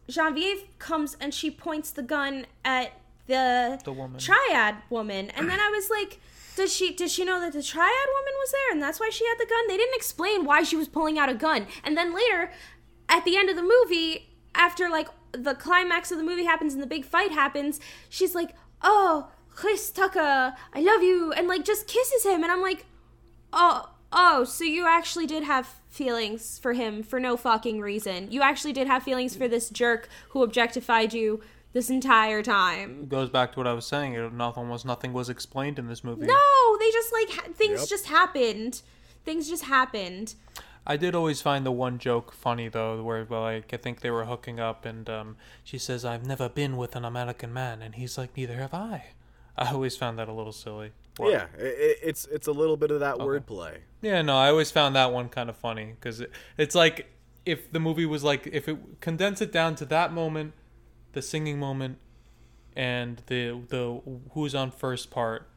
Genevieve comes and she points the gun at the, The woman. triad woman and then i was like does she does she know that the triad woman was there and that's why she had the gun they didn't explain why she was pulling out a gun and then later at the end of the movie after like the climax of the movie happens and the big fight happens she's like oh chris tucker i love you and like just kisses him and i'm like oh oh so you actually did have feelings for him for no fucking reason you actually did have feelings for this jerk who objectified you this entire time It goes back to what I was saying. It, nothing was nothing was explained in this movie. no they just like ha- things Yep. just happened things just happened I did always find the one joke funny though, where well, like I think they were hooking up, and um, she says, "I've never been with an American man," and he's like, "Neither have I." I always found that a little silly. What? Yeah, i i it's it's a little bit of that wordplay. Yeah, no, I always found that one kind of funny because it, it's like if the movie was like if it condense it down to that moment, the singing moment, and the the who's on first part,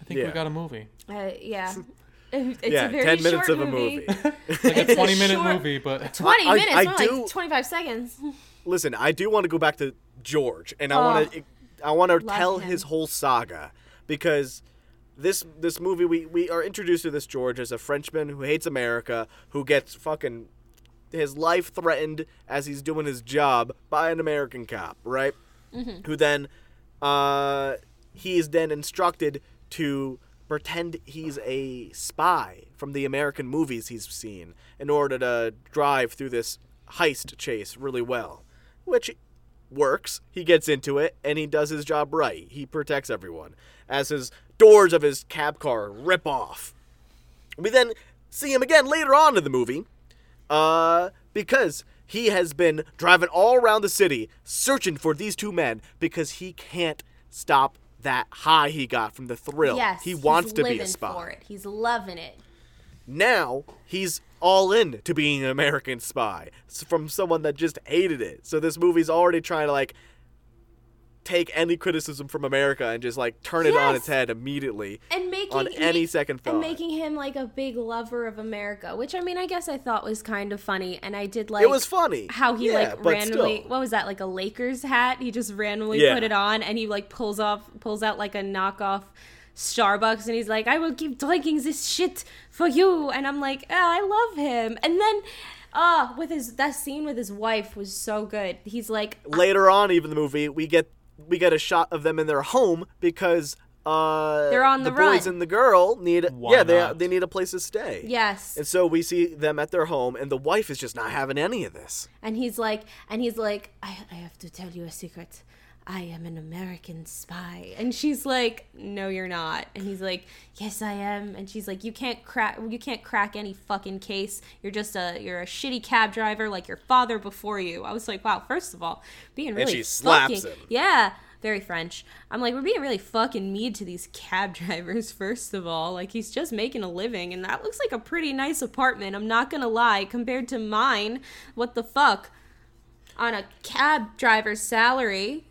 I think we got a movie. uh, yeah it's yeah, a very ten minutes short of a movie. Like a It's a twenty minute short- movie, but 20 I- minutes I not do- like 25 seconds Listen, I do want to go back to George, and I want to I want to tell him. his whole saga because this this movie we we are introduced to this George as a Frenchman who hates America, who gets fucking his life threatened as he's doing his job by an American cop, right? Who then uh he is then instructed to pretend he's a spy from the American movies he's seen in order to drive through this heist chase really well, which works. He gets into it and he does his job right. He protects everyone as his doors of his cab car rip off. We then see him again later on in the movie, uh, because he has been driving all around the city searching for these two men because he can't stop that high he got from the thrill. yes he wants to be a spy. for it he's loving it Now he's all in to being an American spy from someone that just hated it. So this movie's already trying to like take any criticism from America and just like turn it on its head immediately. and making On any me- second thought. and making him like a big lover of America, which I mean, I guess I thought was kind of funny, and I did like it was funny. how he Yeah, like randomly still. what was that like a Lakers hat? He just randomly Yeah. put it on, and he like pulls off pulls out like a knockoff Starbucks, and he's like, "I will keep drinking this shit for you," and I'm like, oh, I love him, and then. Uh, with his that scene with his wife was so good. He's like, later on even the movie we get we get a shot of them in their home because uh They're on the the boys and the girl need Why yeah they they need a place to stay. yes, And so we see them at their home and the wife is just not having any of this. and he's like and he's like I, I have to tell you a secret i am an american spy. And she's like no you're not. And he's like yes i am. And she's like you can't crack you can't crack any fucking case. You're just a you're a shitty cab driver like your father before you. I was like wow first of all being really she slaps fucking, him. yeah very french. I'm like we're being really fucking mean to these cab drivers first of all. Like he's just making a living. And that looks like a pretty nice apartment i'm not gonna lie compared to mine. What the fuck? On a cab driver's salary.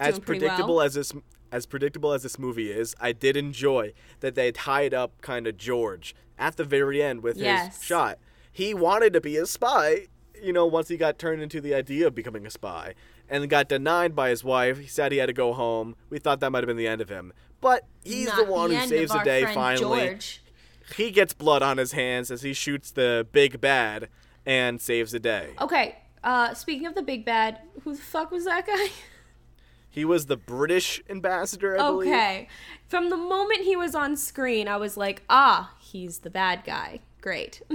As predictable well. as this as predictable as this movie is, I did enjoy that they tied up kind of George at the very end with Yes. his shot. He wanted to be a spy, you know, once he got turned into the idea of becoming a spy and got denied by his wife. He said he had to go home. We thought that might have been the end of him. but he's Not the one who saves the day finally. George. He gets blood on his hands as he shoots the big bad and saves the day. Okay. Uh, speaking of the big bad, who the fuck was that guy? He was the British ambassador, I believe. Okay. From the moment he was on screen, I was like, ah, he's the bad guy. Great.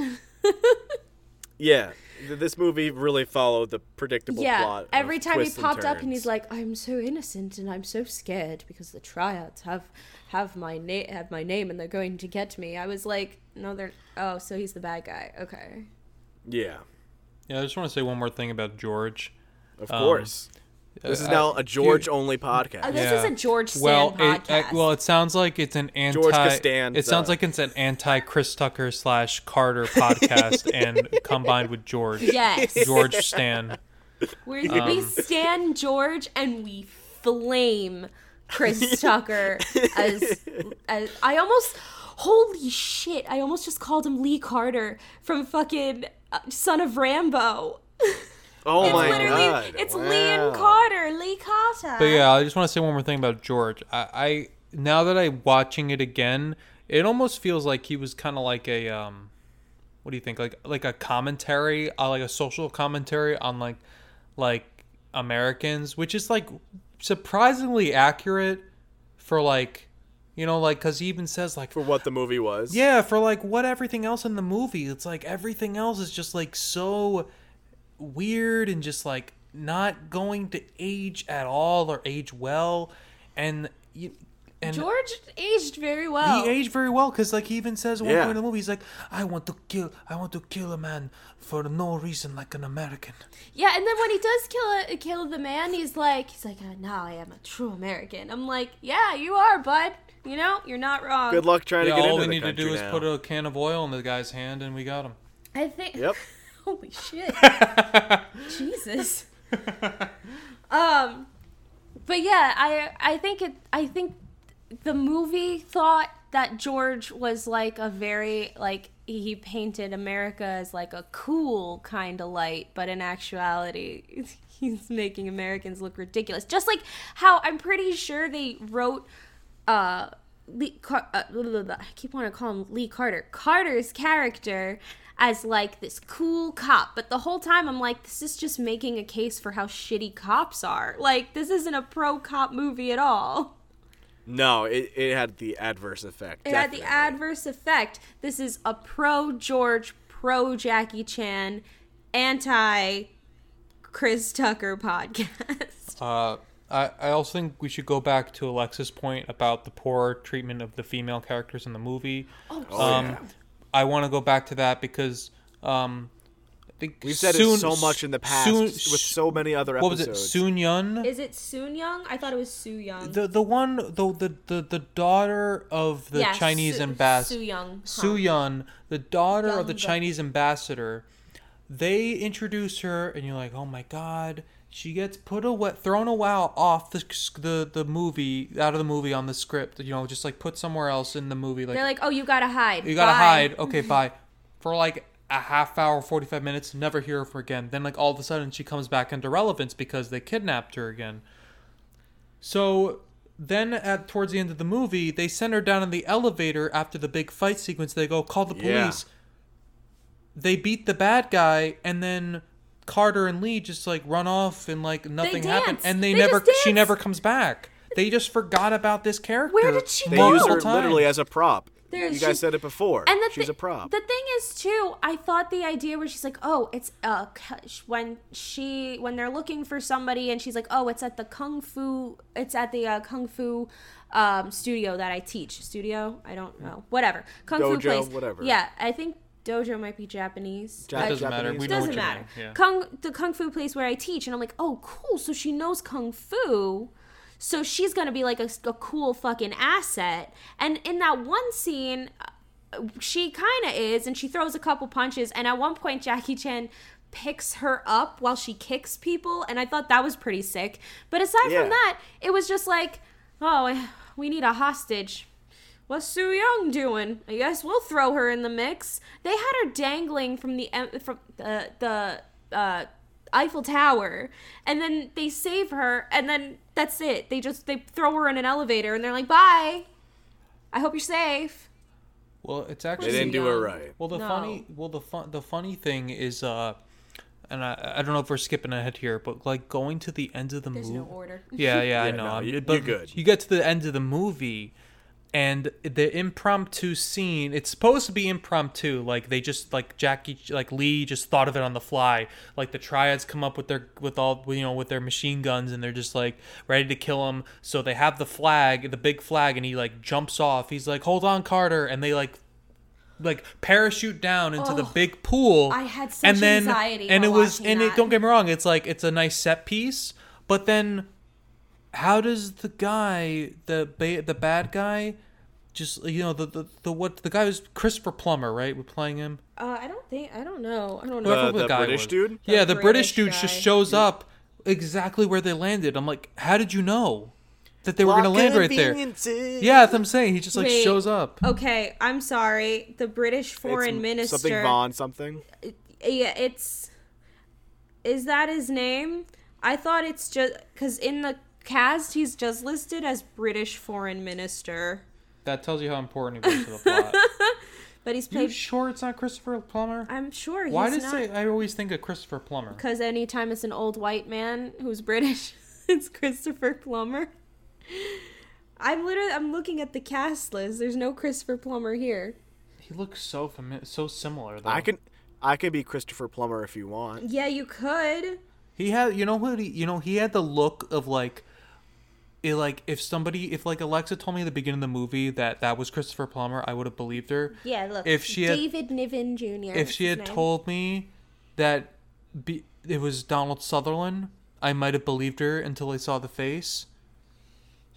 Yeah, this movie really followed the predictable yeah. plot. of Every time he twists and popped up and he's like, I'm so innocent and I'm so scared because the triads have have my name have my name and they're going to get me. I was like, no, they're oh, so he's the bad guy. Okay. yeah, Yeah, I just want to say one more thing about George. of Um, course. This is uh, now a here- George-only podcast. Uh, this Yeah. is a George Sand well, it, podcast. uh, well, it sounds like it's an anti. George Costanza. It sounds like it's an anti Chris Tucker slash Carter podcast, and combined with George. yes. George Stan. We're, we stand George and we flame Chris Tucker as, as I almost holy shit I almost just called him Lee Carter from fucking uh, Son of Rambow. oh It's my literally god, it's wow. Lee and Carter, Lee Carter. But yeah, I just want to say one more thing about George. I, I now that I'm watching it again, it almost feels like he was kind of like a um, what do you think? Like like a commentary, uh, like a social commentary on like like Americans, which is like surprisingly accurate for like you know like because he even says like for what the movie was. yeah, for like what everything else in the movie. It's like everything else is just like so weird and just like not going to age at all or age well. And you and George aged very well. he aged very well because like he even says one Yeah. point in the movie, he's like, "I want to kill, I want to kill a man for no reason, like an American." Yeah, and then when he does kill a, kill the man, he's like, he's like, uh, now I am a true American. I'm like, yeah, you are, bud. You know, you're not wrong. Good luck trying Yeah, to get all into we the need to do country is put a can of oil in the guy's hand, and we got him. I think. Yep. Holy shit. Jesus. um, but yeah, I I think it. I think the movie thought that George was like a very like he painted America as like a cool kind of light, but in actuality, he's making Americans look ridiculous. Just like how I'm pretty sure they wrote uh Lee Car- uh. I keep wanting to call him Lee Carter. Carter's character as like this cool cop, but the whole time I'm like, this is just making a case for how shitty cops are. Like this isn't a pro cop movie at all. No, it, it had the adverse effect. It had the adverse effect. This is a pro George, pro Jackie Chan, anti Chris Tucker podcast. Uh, I, I also think we should go back to Alexa's point about the poor treatment of the female characters in the movie. Oh, um, I want to go back to that because um, I think We've said Soon- it so much in the past Soon- with so many other episodes. what was it? Soon Yun. Is it Soon Young? I thought it was Soo Young. The the one the the the, the daughter of the Yeah, Chinese Su- ambassador Soo Young. Su Yun, the daughter of the Young. Chinese ambassador, they introduce her, and you're like, oh my god. She gets put away, thrown away off the, the the movie, out of the movie on the script. You know, just like put somewhere else in the movie. Like, They're like, oh, you gotta hide. you gotta Bye." hide. Okay, bye. For like a half hour, forty five minutes, never hear of her again. Then like all of a sudden she comes back into relevance because they kidnapped her again. So then at towards the end of the movie, they send her down in the elevator after the big fight sequence. They go call the Yeah. police. They beat the bad guy, and then Carter and Lee just like run off and like nothing happened, dance. and they, They never. just She dance. never comes back. They just forgot about this character. Where did she They go? use multiple her times. literally as a prop. There- you she- guys said it before. And the she's thi- a prop. The thing is, too, I thought the idea where she's like, "Oh, it's uh c- when she when they're looking for somebody, and she's like, "Oh, it's at the kung fu, it's at the uh, kung fu um, studio that I teach. Studio, I don't know, whatever, kung fu Dojo, place, whatever. Yeah, I think dojo might be Japanese. Ja- I- doesn't matter. We doesn't what you matter. mean. Yeah. Kung the kung fu place where I teach, and I'm like, oh, cool. So she knows kung fu. So she's gonna be like a, a cool fucking asset. And in that one scene, uh, she kind of is, and she throws a couple punches. And at one point, Jackie Chan picks her up while she kicks people, and I thought that was pretty sick. But aside Yeah. from that, it was just like, oh, we need a hostage. What's Soo Young doing? I guess we'll throw her in the mix. They had her dangling from the from the the uh, Eiffel Tower, and then they save her, and then that's it. They just they throw her in an elevator, and they're like, "Bye. I hope you're safe." Well, it's actually They didn't do it right. Well, the No. funny, well, the fun, the funny thing is, uh, and I, I don't know if we're skipping ahead here, but like going to the end of the movie There's movie. no order. Yeah, yeah, I know. no, I'm- you- but you're good. You get to the end of the movie, and the impromptu scene. It's supposed to be impromptu. Like they just like Jackie, like Lee, just thought of it on the fly. Like the triads come up with their with all you know with their machine guns, and they're just like ready to kill him. So they have the flag, the big flag, and he like jumps off. He's like, "Hold on, Carter," and they like like parachute down into the Oh, big pool. I had such and then, anxiety And it was, and it don't get me wrong, it's like it's a nice set piece, but then how does the guy, the ba- the bad guy, just you know the the, the what the guy was Christopher Plummer, right? We're playing him. Uh, I don't think I don't know. I don't know. Whoever the guy British was. dude? Yeah, the, The British, British dude just guy. shows up exactly where they landed. I'm like, how did you know that they were gonna land right there? Yeah, that's what I'm saying. He just like Wait. shows up. Okay, I'm sorry. The British It's foreign minister. Something Vaughn something. Yeah, it's. Is that his name? I thought it's just because in the cast he's just listed as British foreign minister, That tells you how important he was to the plot. but he's played. you played. sure it's not Christopher Plummer? I'm sure he's Why does not. say I always think of Christopher Plummer? Because anytime it's an old white man who's British, it's Christopher Plummer. I'm literally I'm looking at the cast list. There's no Christopher Plummer here. He looks so fami- so similar though. I can I can be Christopher Plummer if you want. Yeah, you could. He had, you know what? He, you know, he had the look of like, it, like if somebody, if like Alexa told me at the beginning of the movie that that was Christopher Plummer, I would have believed her. Yeah, look. If she had- David Niven Jr. If she had name. told me that be, it was Donald Sutherland, I might have believed her until I saw the face.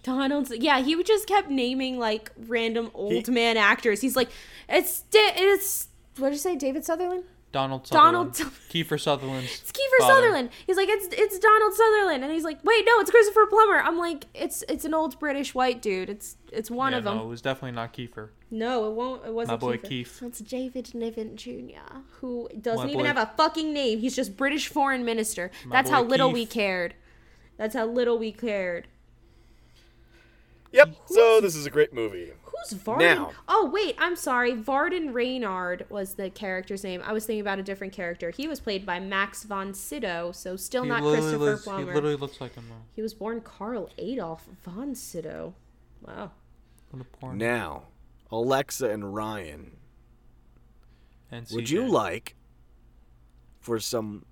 Donald's yeah, he just kept naming like random old He- man actors. He's like, it's it's what did you say, David Sutherland? Donald Donald Sutherland. Su- Kiefer Sutherland's. It's Kiefer father. Sutherland. He's like, it's it's Donald Sutherland, and he's like, wait, no, it's Christopher Plummer. I'm like, it's it's an old British white dude. It's it's one Yeah, of them. no, it was definitely not Kiefer. No, it won't. It wasn't My boy Kiefer. Keith. It's David Niven Jr., who doesn't My even boy- have a fucking name. He's just British foreign minister. My That's how little we cared. That's how little we cared. Yep. So this is a great movie. Who's Varden? Now. Oh wait, I'm sorry. Varden Reynard was the character's name. I was thinking about a different character. He was played by Max von Sydow, so still He not Christopher looks- Plummer. He literally looks like him though. He was born Karl Adolf von Sydow. Wow. What a porn. Now, Alexa and Ryan, And would you like for some?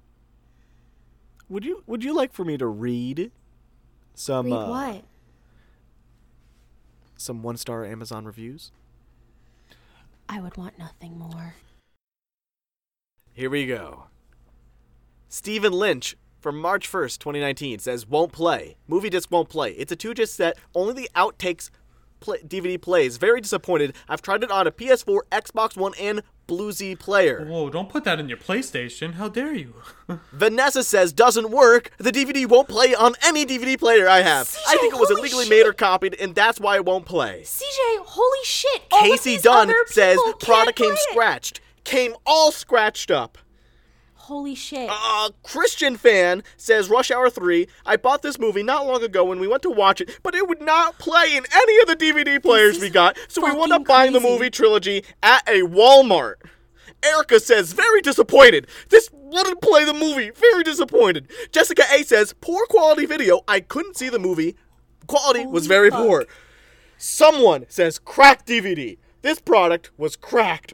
Would you Would you like for me to read some Read uh, what? Some one star Amazon reviews? I would want nothing more. Here we go. Stephen Lynch from March 1st, 2019 says won't play. Movie disc won't play. It's a two disc set. Only the outtakes play- DVD plays. Very disappointed. I've tried it on a PS4, Xbox One, and Bluesy player. Whoa! Don't put that in your PlayStation. How dare you? Vanessa says doesn't work. The DVD won't play on any DVD player I have. I think it was illegally shit. made or copied, and that's why it won't play. CJ, holy shit! Casey Dunn says people product came play it. scratched. Came all scratched up. Holy shit! A Christian fan says Rush Hour 3. I bought this movie not long ago when we went to watch it, but it would not play in any of the DVD players we got, so we wound up buying the movie trilogy at a Walmart. Erica says, very disappointed. This wouldn't play the movie. Very disappointed. Jessica A says, poor quality video. I couldn't see the movie. Quality was very fuck. poor. Someone says, cracked DVD. This product was cracked.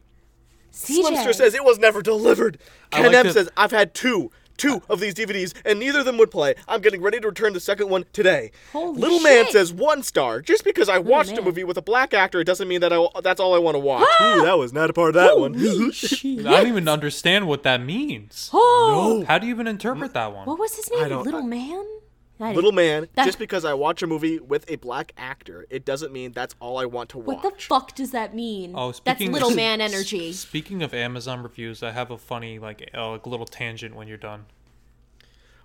CJ, Slimster says it was never delivered. I Ken like M to- says I've had two, two of these DVDs, and neither of them would play. I'm getting ready to return the second one today. Holy Little man shit. says one star. Just because I watched a man. movie with a black actor, it doesn't mean that I, that's all I want to watch. Ooh, that was not a part of that one. Holy shit! I don't even understand what that means. Oh, How do you even interpret that one? what was his name? don't- Little man. I- Little man, That- just because I watch a movie with a black actor, it doesn't mean that's all I want to watch. What the fuck does that mean? Oh, That's speaking little man energy. Speaking of Amazon reviews, I have a funny like uh, like little tangent when you're done.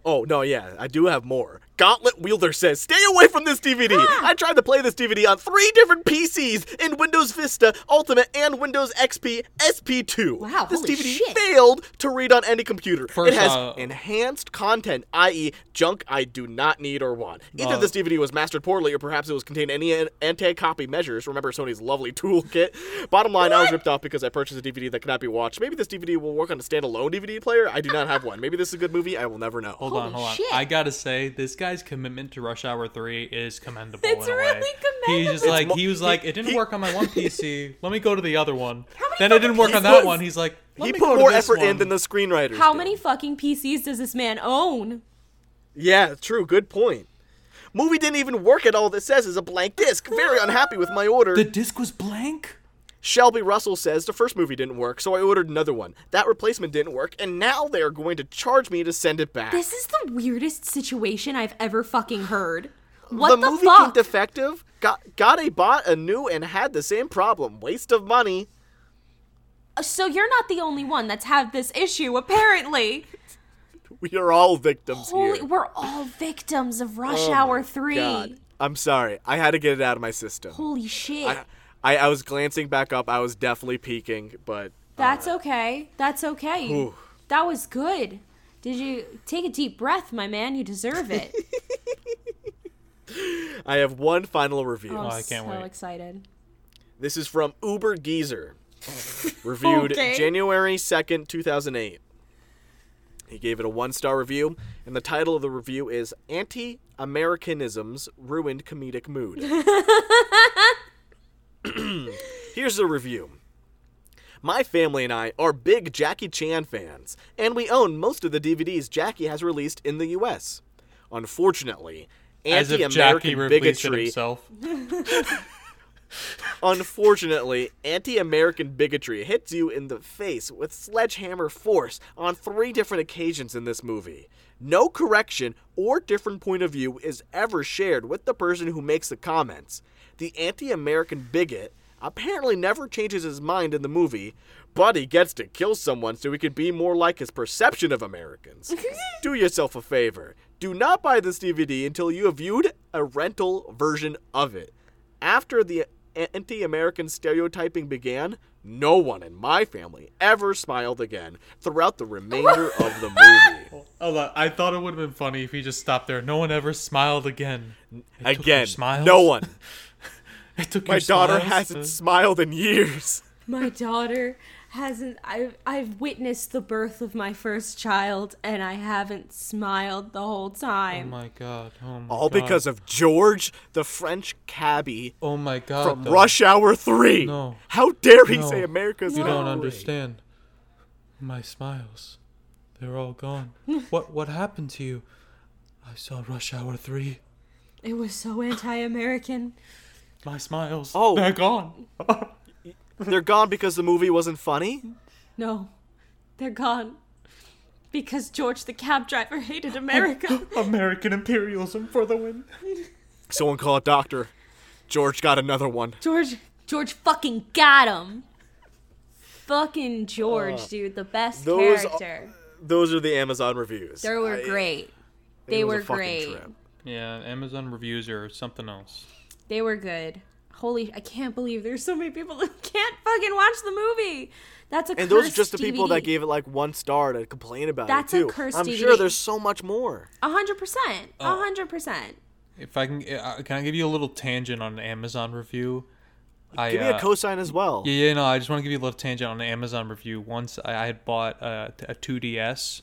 Oh no, yeah, I do have more. Gauntlet Wielder says, "Stay away from this DVD. Ah! I tried to play this DVD on three different PCs in Windows Vista, Ultimate, and Windows XP SP2. Wow, this holy DVD shit. failed to read on any computer. First, it has uh, enhanced content, i.e., junk I do not need or want. Either Uh, this DVD was mastered poorly, or perhaps it was contained any an- anti-copy measures. Remember Sony's lovely toolkit. Bottom line, I was ripped off because I purchased a DVD that cannot be watched. Maybe this DVD will work on a standalone DVD player. I do not have one. Maybe this is a good movie. I will never know. Hold on, Holy hold on. shit. I gotta say, this guy's commitment to Rush Hour Three is commendable. It's in a really way. He's just like mo- he was like, it didn't work on my one PC. Let me go to the other one. many Then it didn't work fucking on that one. He's like, let he me put go to more this effort in than the screenwriters. How did. many fucking PCs does this man own? Yeah, true. Good point. Movie didn't even work at all. That says is a blank disc. Very unhappy with my order. The disc was blank. Shelby Russell says the first movie didn't work, so I ordered another one. That replacement didn't work, and now they are going to charge me to send it back. This is the weirdest situation I've ever fucking heard. What the, the, movie fuck? came defective. Got got a bought a new and had the same problem. Waste of money. Uh, so you're not the only one that's had this issue, apparently. We are all victims Holy, here. we're all victims of oh Rush Oh Hour 3. God. I'm sorry. I had to get it out of my system. Holy shit. I, I I was glancing back up. I was definitely peeking, but That's uh, okay. That's okay. You- That was good. Did you take a deep breath, my man? You deserve it. I have one final review. Oh, oh I'm I can't so wait. excited. This is from Uber Geezer. Reviewed Okay. January 2nd, 2008. He gave it a one star review, and the title of the review is Anti Americanism's Ruined Comedic Mood. Here's the review. My family and I are big Jackie Chan fans, and we own most of the DVDs Jackie has released in the US. Unfortunately, anti-American bigotry. Unfortunately, anti American bigotry hits you in the face with sledgehammer force on three different occasions in this movie. No correction or different point of view is ever shared with the person who makes the comments. The anti American bigot apparently never changes his mind in the movie, but he gets to kill someone so he can be more like his perception of Americans. Do yourself a favor. Do not buy this DVD until you have viewed a rental version of it. After the anti American stereotyping began, no one in my family ever smiled again throughout the remainder of the movie. Hold on. I thought it would have been funny if he just stopped there. No one ever smiled again. It Again, smiles. no one. It took My your daughter smiles hasn't to- smiled in years. My daughter hasn't I've I've witnessed the birth of my first child and I haven't smiled the whole time. Oh my god. Oh my All god. because of George, the French cabbie Oh my god. from though. Rush Hour 3. No. How dare he No. say America's You not don't understand. My smiles. They're all gone. what what happened to you? I saw Rush Hour 3. It was so anti-American. My smiles. Oh. They're gone. They're gone because the movie wasn't funny? No. They're gone. Because George the cab driver hated America. American imperialism for the win. Someone call a doctor. George got another one. George George fucking got him. Fucking George, dude, the best Uh, those- character. Those are the Amazon reviews. They were I- great. it They was were fucking great. trip. Yeah, Amazon reviews are something else. They were good. Holy, I can't believe there's so many people that can't fucking watch the movie. That's a And those are just the people that gave it like one star to complain about That's it a too. cursed I'm DVD. sure there's so much more. A hundred percent. Oh. A hundred percent. If I can, uh, can I give you a little tangent on an Amazon review? I, Give me uh, a cosign as well. Yeah, yeah, no, I just want to give you a little tangent on an Amazon review. Once I, I had bought uh, a 2DS,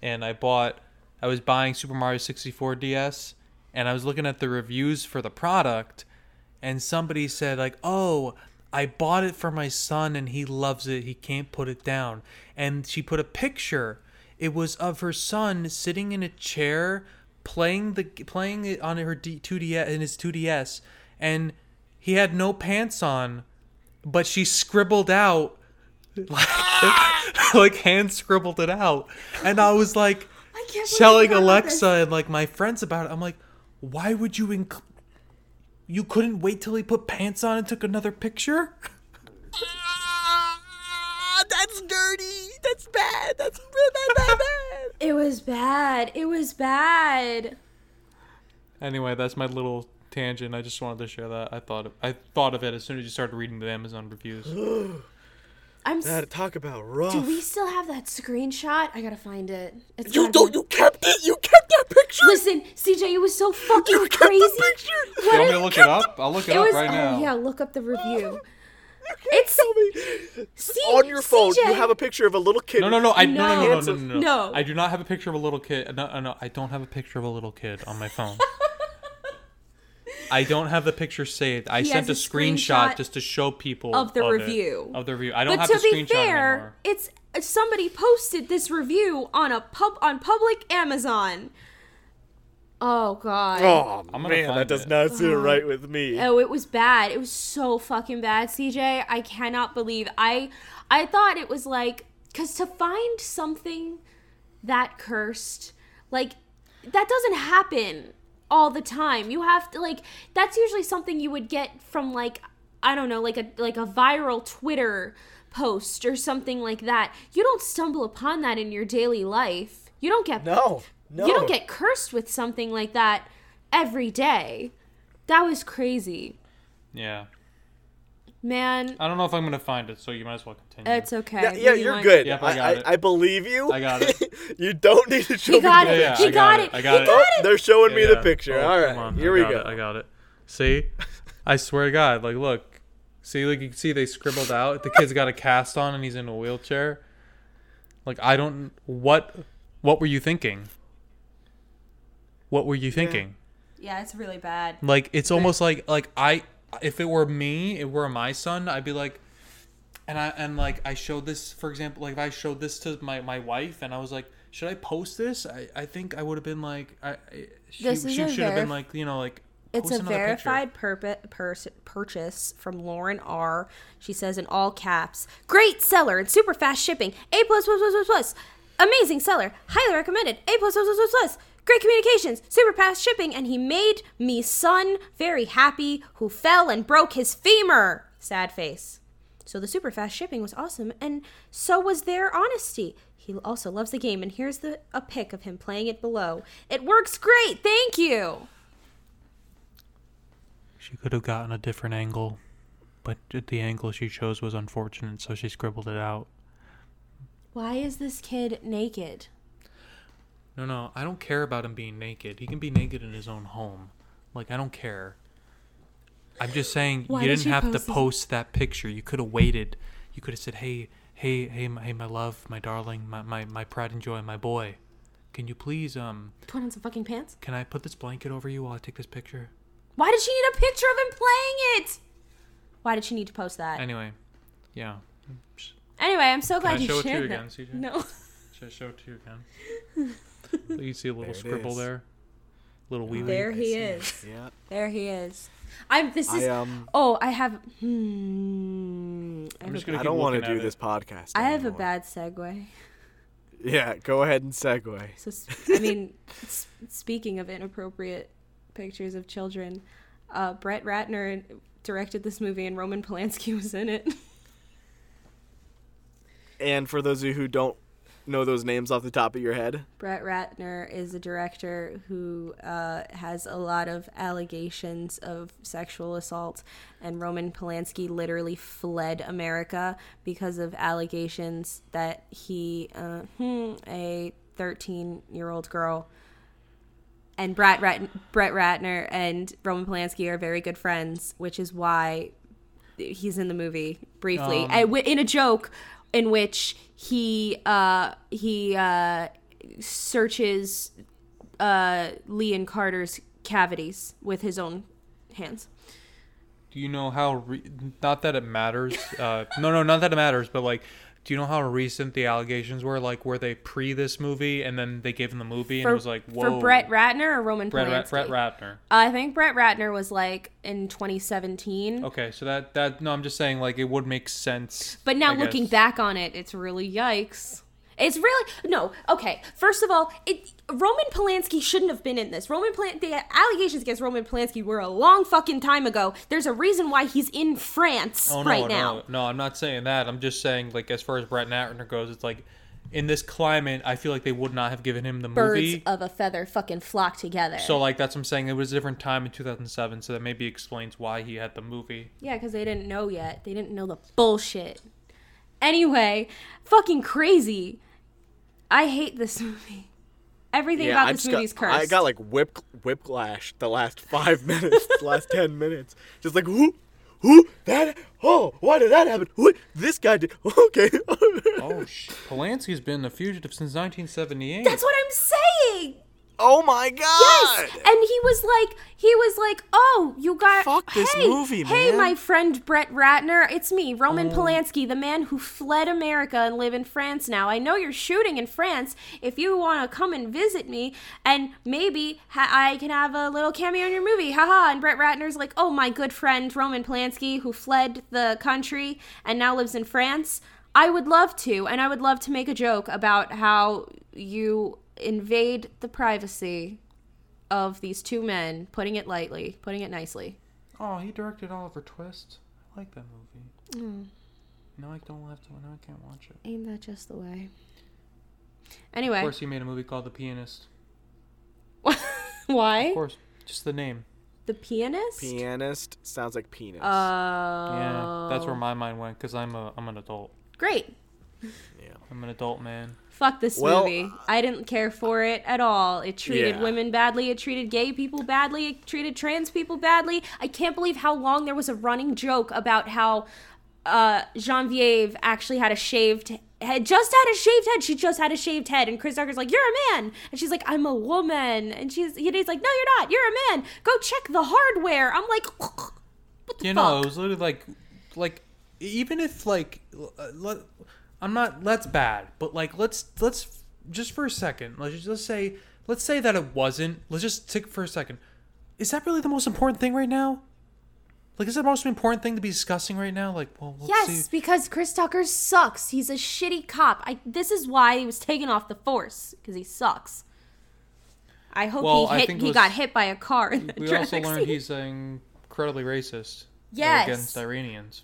and I bought, I was buying Super Mario 64 DS, and I was looking at the reviews for the product, and somebody said like, "Oh, I bought it for my son, and he loves it. He can't put it down." And she put a picture. It was of her son sitting in a chair playing the playing it on her D, 2DS in his 2DS, and he had no pants on but she scribbled out like, like hand scribbled it out and i was like I can't telling alexa and like my friends about it i'm like why would you inc- you couldn't wait till he put pants on and took another picture Ah, that's dirty. That's bad. That's bad, bad, bad. It was bad. It was bad. Anyway, that's my little tangent. I just wanted to share that. I thought of, I thought of it as soon as you started reading the Amazon reviews. I'm. s- That talk about rough. Do we still have that screenshot? I gotta find it. It's you gotta don't. be- You kept it. You kept that picture. Listen, CJ, it was so fucking You kept crazy. the picture. you want me to look it up? I'll look it, It up was. right oh, now. Oh yeah, look up the review. It's It's see, on your phone. CJ, You have a picture of a little kid. No, no, no, I no, no, no, no, No. no, no, no, No. I do not have a picture of a little kid. No, no, no, I don't have a picture of a little kid on my phone. I don't have the picture saved. I He sent a a screenshot, screenshot just to show people of the it. review. of the review. I don't But have to the be screenshot fair, anymore. it's somebody posted this review on a pub on public Amazon. Oh god. Oh I'm man, that find does not sit uh-huh. right with me. Oh, it was bad. It was so fucking bad, CJ. I cannot believe I I thought it was like cuz to find something that cursed, like that doesn't happen all the time. You have to like that's usually something you would get from like I don't know, like a like a viral Twitter post or something like that. You don't stumble upon that in your daily life. You don't get No, no. you don't get cursed with something like that every day. That was crazy. Yeah, Man, I don't know if I'm gonna find it, so you might as well continue. it's okay. Yeah, yeah you you're want? good. Yep, I I, got I, it. I believe you. I got it. you don't need to show He me got the it. Yeah, yeah, he got, got it. it. I got he it. got Oh, it. they're showing me Yeah, the picture. Oh, All come right, on, here I we go. It, I got it. See, I swear to God, like, look, see, like you can see they scribbled out. The kid's got a cast on and he's in a wheelchair. Like, I don't. What, what were you thinking? What were you thinking? Yeah, it's really bad. Like, it's almost like like I, if it were me, it were my son, I'd be like. And I and like I showed this for example like if I showed this to my, my wife and I was like should I post this I, I think I would have been like I, I she, This is she should have been like you know like It's a verified purpo- pers- purchase from Lauren R. She says in all caps, "Great seller and super fast shipping. A plus plus plus plus plus. Amazing seller. Highly recommended. A plus plus plus plus plus. Great communications, super fast shipping, and he made me son very happy who fell and broke his femur. Sad face. So the super fast shipping was awesome, and so was their honesty. He also loves the game, and here's the a pic of him playing it below. It works great. Thank you." She could have gotten a different angle, but the angle she chose was unfortunate, so she scribbled it out. Why is this kid naked? No, no, I don't care about him being naked. He can be naked in his own home. Like I don't care. I'm just saying Why you did didn't have to post this? post that picture. You could have waited. You could have said, "Hey, hey, hey, my, hey, my love, my darling, my, my, my pride and joy, my boy. Can you please um Put on some fucking pants. can I put this blanket over you while I take this picture?" Why did she need a picture of him playing it? Why did she need to post that? Anyway, yeah. Anyway, I'm so glad I you show it to shared you that. again, CJ? No. Should I show it to you again? you see a little There scribble is. there, little wee wee. There he is. Yeah. There he is. I'm. This is. I um. oh, I have. Hmm. I I'm just gonna I don't want to looking at do it. this podcast. I have a bad segue. Yeah, go ahead and segue. So s- I mean, s- speaking of inappropriate pictures of children, uh, Brett Ratner directed this movie, and Roman Polanski was in it. And for those of you who don't know those names off the top of your head, Brett Ratner is a director who uh, has a lot of allegations of sexual assault, and Roman Polanski literally fled America because of allegations that he, uh, hmm, a 13 year old girl, and Brett, Rat- Brett Ratner and Roman Polanski are very good friends, which is why he's in the movie briefly. Um, I in a joke in which he uh he uh searches uh Lee and Carter's cavities with his own hands. Do you know how? Re- not that it matters. Uh, no, no, not that it matters. But like, do you know how recent the allegations were? Like, were they pre this movie, and then they gave him the movie, and it was like, whoa. for Brett Ratner or Roman Brett, Polanski? Brett Ratner. I think Brett Ratner was like in 2017. Okay, so that that no, I'm just saying like it would make sense. But now I looking guess. back on it, it's really yikes. It's really no. Okay, first of all, it Roman Polanski shouldn't have been in this. Roman the allegations against Roman Polanski were a long fucking time ago. There's a reason why he's in France Oh no, right no, now. no! I'm not saying that. I'm just saying like as far as Brett Ratner goes, it's like in this climate, I feel like they would not have given him the Birds movie. of a feather fucking flock together. So like that's what I'm saying. It was a different time in 2007, so that maybe explains why he had the movie. Yeah, because they didn't know yet. They didn't know the bullshit. Anyway, fucking crazy. I hate this movie. Everything about I this just movie's got, cursed. I got like whip whiplash the last five minutes, the last ten minutes. Just like who, who that? Oh, why did that happen? What this guy did? Okay. Oh, sh- Polanski's been a fugitive since 1978. That's what I'm saying. Oh my god. Yes, and he was like, he was like, "Oh, you got Fuck this hey, movie, Hey, my friend Brett Ratner, it's me, Roman oh. Polanski, the man who fled America and live in France now. I know you're shooting in France. If you want to come and visit me, and maybe ha- I can have a little cameo in your movie, haha." And Brett Ratner's like, "Oh, my good friend Roman Polanski, who fled the country and now lives in France." I would love to, and I would love to make a joke about how you invade the privacy of these two men, putting it lightly, putting it nicely. Oh, he directed Oliver Twist. I like that movie. No, I don't have to. No, I can't watch it. Ain't that just the way? Anyway, Of course, he made a movie called The Pianist. why? Of course, just the name. The pianist? Pianist sounds like penis. Uh, Yeah, that's where my mind went because I'm a I'm an adult. great. Yeah, I'm an adult man. Fuck this Well, movie. I didn't care for it at all. It treated Yeah. women badly. It treated gay people badly. It treated trans people badly. I can't believe how long there was a running joke about how uh, Genevieve actually had a shaved head. Just had a shaved head. She just had a shaved head. And Chris Tucker's like, "You're a man," and she's like, "I'm a woman." And she's he's like, "No, you're not. You're a man. Go check the hardware." I'm like, "What the You fuck?" know, it was literally like, like even if like, uh, let, I'm not. That's bad. But like, let's let's just for a second. Let's just let's say let's say that it wasn't. Let's just take for a second. Is that really the most important thing right now? Like, is that the most important thing to be discussing right now? Like, well, let's Yes, see. because Chris Tucker sucks. He's a shitty cop. I this is why he was taken off the force because he sucks. I hope Well, he hit. He was- got hit by a car in the We also learned scene. he's uh, incredibly racist. Yes. Against Iranians.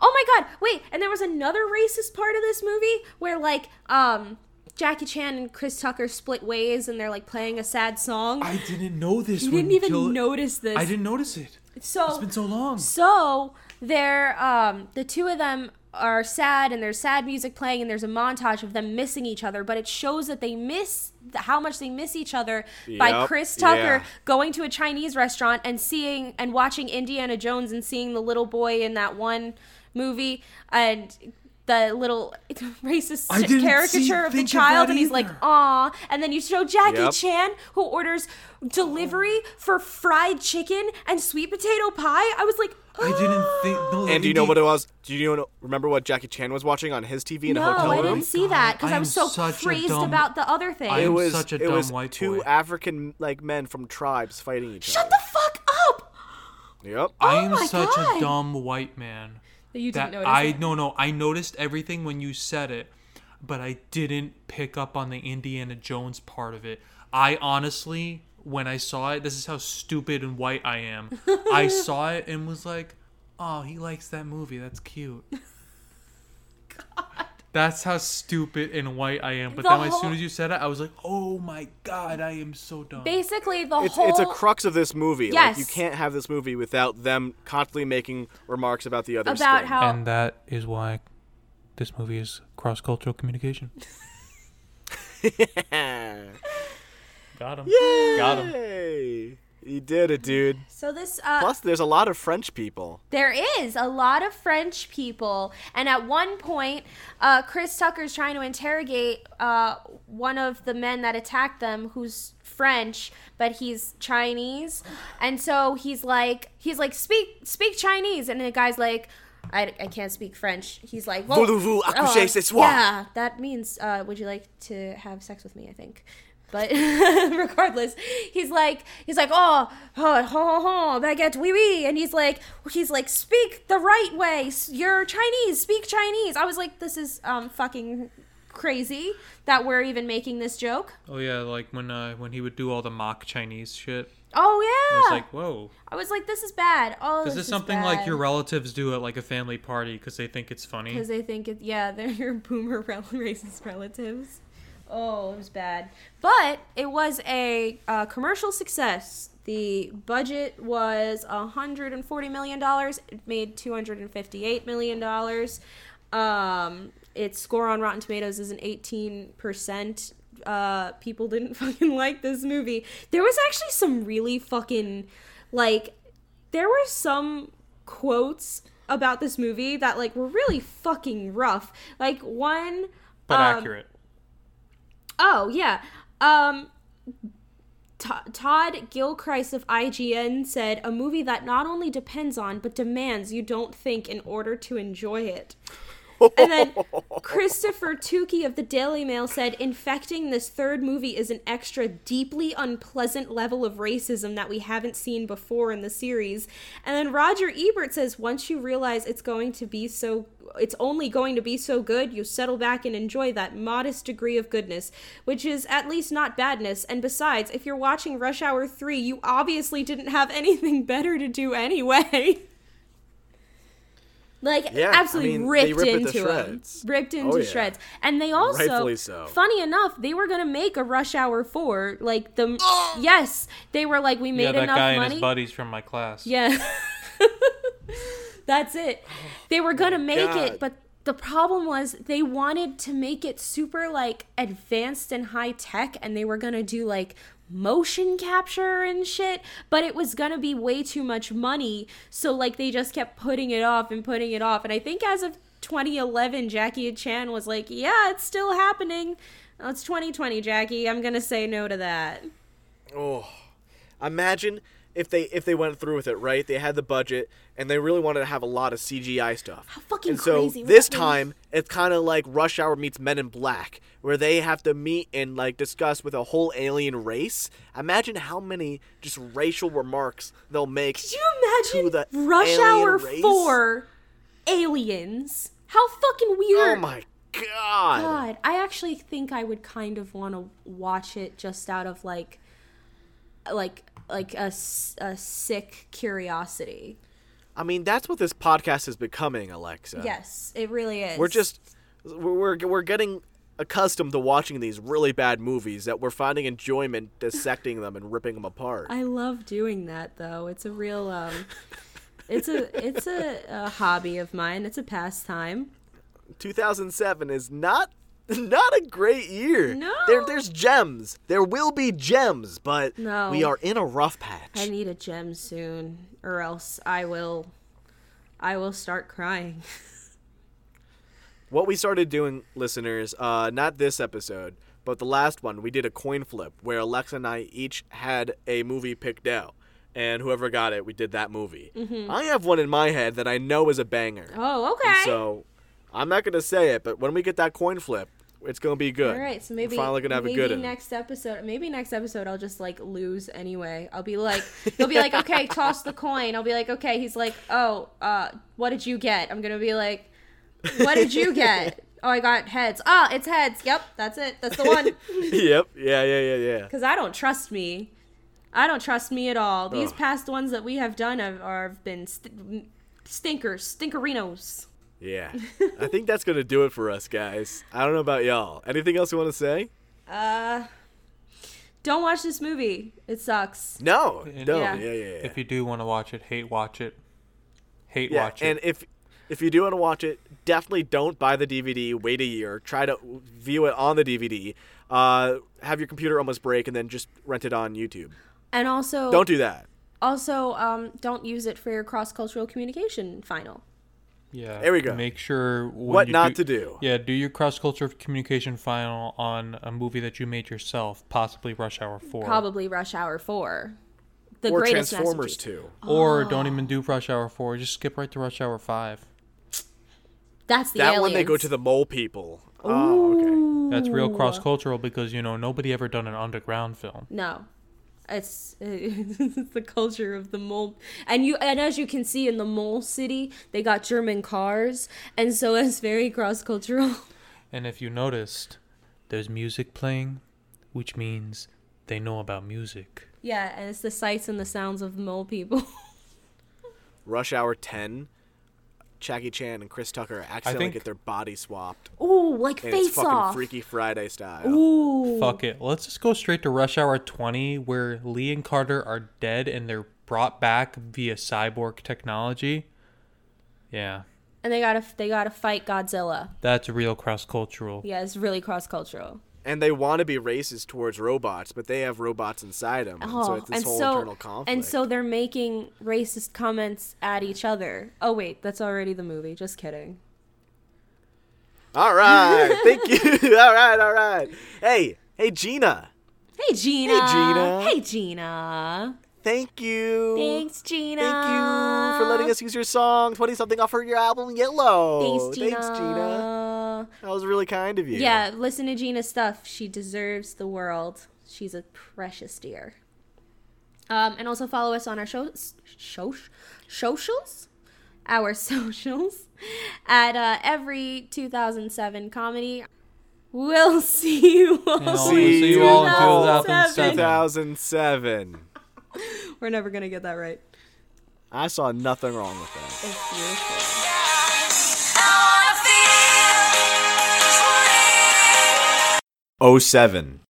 Oh my god! Wait, and there was another racist part of this movie where like um Jackie Chan and Chris Tucker split ways and they're like playing a sad song. I didn't know this. you didn't even till- notice this. I didn't notice it. So It's been so long. So they're um the two of them are sad and there's sad music playing and there's a montage of them missing each other, but it shows that they miss th- how much they miss each other by Chris Tucker yeah. going to a Chinese restaurant and seeing and watching Indiana Jones and seeing the little boy in that one movie and the little racist I didn't see- caricature of the think of child and he's like either. aw and then you show Jackie Yep. Chan who orders delivery for fried chicken and sweet potato pie I was like I didn't think. No, and do you know what it was? Do you know, remember what Jackie Chan was watching on his TV in no a hotel room? No, I didn't see that because I I am was so such crazed dumb- about the other thing I it was such a it was white two boy. African like men from tribes fighting each shut other. the fuck up Yep. I Oh am my such God. a dumb white man. You That didn't notice I it. no no I noticed everything when you said it, but I didn't pick up on the Indiana Jones part of it. I honestly, when I saw it, this is how stupid and white I am. I saw it and was like, "Oh, he likes that movie. That's cute." That's how stupid and white I am. But The then as soon as you said it, I was like, "Oh my god, I am so dumb." basically the It's whole it's a crux of this movie. Like Yes. you can't have this movie without them constantly making remarks about the other about skin. how and that is why this movie is cross-cultural communication. Got him. Got him. You did it, dude. so this uh Plus, there's a lot of French people. There is a lot of French people, and at one point, uh, Chris Tucker's trying to interrogate uh, one of the men that attacked them, who's French, but he's Chinese, and so he's like, he's like, speak, speak Chinese, and the guy's like. I, I can't speak French. He's like, well, Voulez-vous accoucher ce soir? Yeah, that means, uh, would you like to have sex with me? I think. But regardless, he's like, he's like, oh, oh, ho, ho, ho, baguette, oui, oui, and he's like, he's like, speak the right way. You're Chinese. Speak Chinese. I was like, this is um fucking crazy that we're even making this joke. Oh yeah, like when uh, when he would do all the mock Chinese shit. Oh yeah. I was like, whoa. I was like, this is bad. Oh, This this is something like your relatives do at like a family party because they think it's funny. because they think it. Yeah, they're your boomer rel- racist relatives. Oh, it was bad, but it was a uh, commercial success. The budget was 140 million dollars. It made 258 million dollars. Um, its score on Rotten Tomatoes is an 18 percent. Uh, people didn't fucking like this movie. There was actually some really fucking like there were some quotes about this movie that like were really fucking rough. Like one but um, accurate. Oh yeah. Um T- Todd Gilchrist of IGN said a movie that not only depends on but demands you don't think in order to enjoy it. And then Christopher Tookey of the Daily Mail said infecting this third movie is an extra deeply unpleasant level of racism that we haven't seen before in the series. And then Roger Ebert says once you realize it's going to be so it's only going to be so good, you settle back and enjoy that modest degree of goodness, which is at least not badness. And besides, if you're watching Rush Hour 3, you obviously didn't have anything better to do anyway. Like Yeah, I absolutely mean, ripped they rip it to into him, ripped into Oh, yeah. shreds, and they also, so. funny enough, they were gonna make a Rush Hour four. Like the yes, they were like we made Yeah, that enough guy and his buddies from my class. Yeah. That's it. They were going to oh make God. it, but the problem was they wanted to make it super like advanced and high tech and they were going to do like motion capture and shit, but it was to be way too much money. So like they just kept putting it off and putting it off. And I think as of 2011 Jackie Chan was like, "Yeah, it's still happening." Oh, it's 2020, Jackie. I'm to say no to that. Oh, imagine if they if they went through with it, right? They had the budget and they really wanted to have a lot of CGI stuff. How fucking and so crazy this time it's kind of like Rush Hour meets Men in Black, where they have to meet and like discuss with a whole alien race. Imagine how many just racial remarks they'll make. Could you imagine Rush Hour race? 4 aliens? How fucking weird! Oh my god! God, I actually think I would kind of want to watch it just out of like like like a, a sick curiosity. I mean, that's what this podcast is becoming, Alexa. Yes, it really is. We're just we're we're getting accustomed to watching these really bad movies that we're finding enjoyment dissecting them and ripping them apart. I love doing that though. It's a real um it's a it's a, a hobby of mine. It's a pastime. 2007 is not not a great year. No. There there's gems. There will be gems, but No. we are in a rough patch. I need a gem soon or else I will I will start crying. what we started doing, listeners, uh, not this episode, but the last one, we did a coin flip where Alexa and I each had a movie picked out. And whoever got it, we did that movie. I have one in my head that I know is a banger. Mm-hmm. Oh, And okay. so I'm not gonna say it, but when we get that coin flip, it's gonna be good. All right, so maybe We're finally gonna have maybe a good next episode. Maybe next episode I'll just like lose anyway. I'll be like, he'll be like, okay, toss the coin. I'll be like, okay. He's like, oh, uh, what did you get? I'm gonna be like, what did you get? oh, I got heads. Ah, it's heads. Yep, that's it. That's the one. yep. Yeah. Yeah. Yeah. Yeah. Because I don't trust me. I don't trust me at all. These Ugh. past ones that we have done have, are, have been st- stinkers, stinkerinos. Yeah. I think that's gonna do it for us, guys. I don't know about y'all. Anything else you want to say? Uh, don't watch this movie. It sucks. No. And- No. Yeah. Yeah. Yeah. Yeah. If you do want to watch it, hate watch it. Hate yeah. watch it. And if if you do want to watch it, definitely don't buy the DVD. Wait a year. Try to view it on the DVD. Uh, have your computer almost break, and then just rent it on YouTube. And also, Don't do that. Also, um, don't use it for your cross cultural communication final. Yeah. There we go. Make sure What you not to do. Yeah, do your cross culture communication final on a movie that you made yourself, possibly Rush Hour 4. Probably Rush Hour 4. The Or greatest Transformers Two. too. Or Oh. don't even do Rush Hour 4. Just skip right to Rush Hour 5. That's the That aliens. one they go to the mole people. Oh, okay. That's real cross cultural because, you know, nobody ever done an underground film. No. It's, it's the culture of the mole and you and as you can see in the mole city they got german cars and so it's very cross cultural And if you noticed, there's music playing, which means they know about music. Yeah, and it's the sights and the sounds of mole people. Rush Hour 10. Jackie Chan and Chris Tucker accidentally think- get their body swapped. Ooh, like And it's face fucking off. Freaky Friday style. Ooh. Fuck it. Let's just go straight to Rush Hour 20, where Lee and Carter are dead and they're brought back via cyborg technology. Yeah, And they gotta they gotta fight Godzilla. that's real cross cultural. Yeah, it's really cross cultural. And they want to be racist towards robots, but they have robots inside them. and so Oh, it's this and whole so internal conflict. and so they're making racist comments at each other. Oh wait, that's already the movie. Just kidding. all right. Thank you. all right. All right. Hey. Hey, Gina. Hey Gina. Hey Gina. Hey Gina. Thank you. Thanks Gina. Thank you for letting us use your song 20 something off of your album Yellow. Thanks Gina. Thanks, Gina. That was really kind of you. Yeah, listen to Gina's stuff. She deserves the world. She's a precious dear. Um, and also follow us on our show, show, socials, our socials, at uh, every 2007 comedy. We'll see you all. And I'll See see you all in 2007. 2007. 2007. We're never gonna get that right. I saw nothing wrong with that. It's beautiful. I wanna feel 20. 07.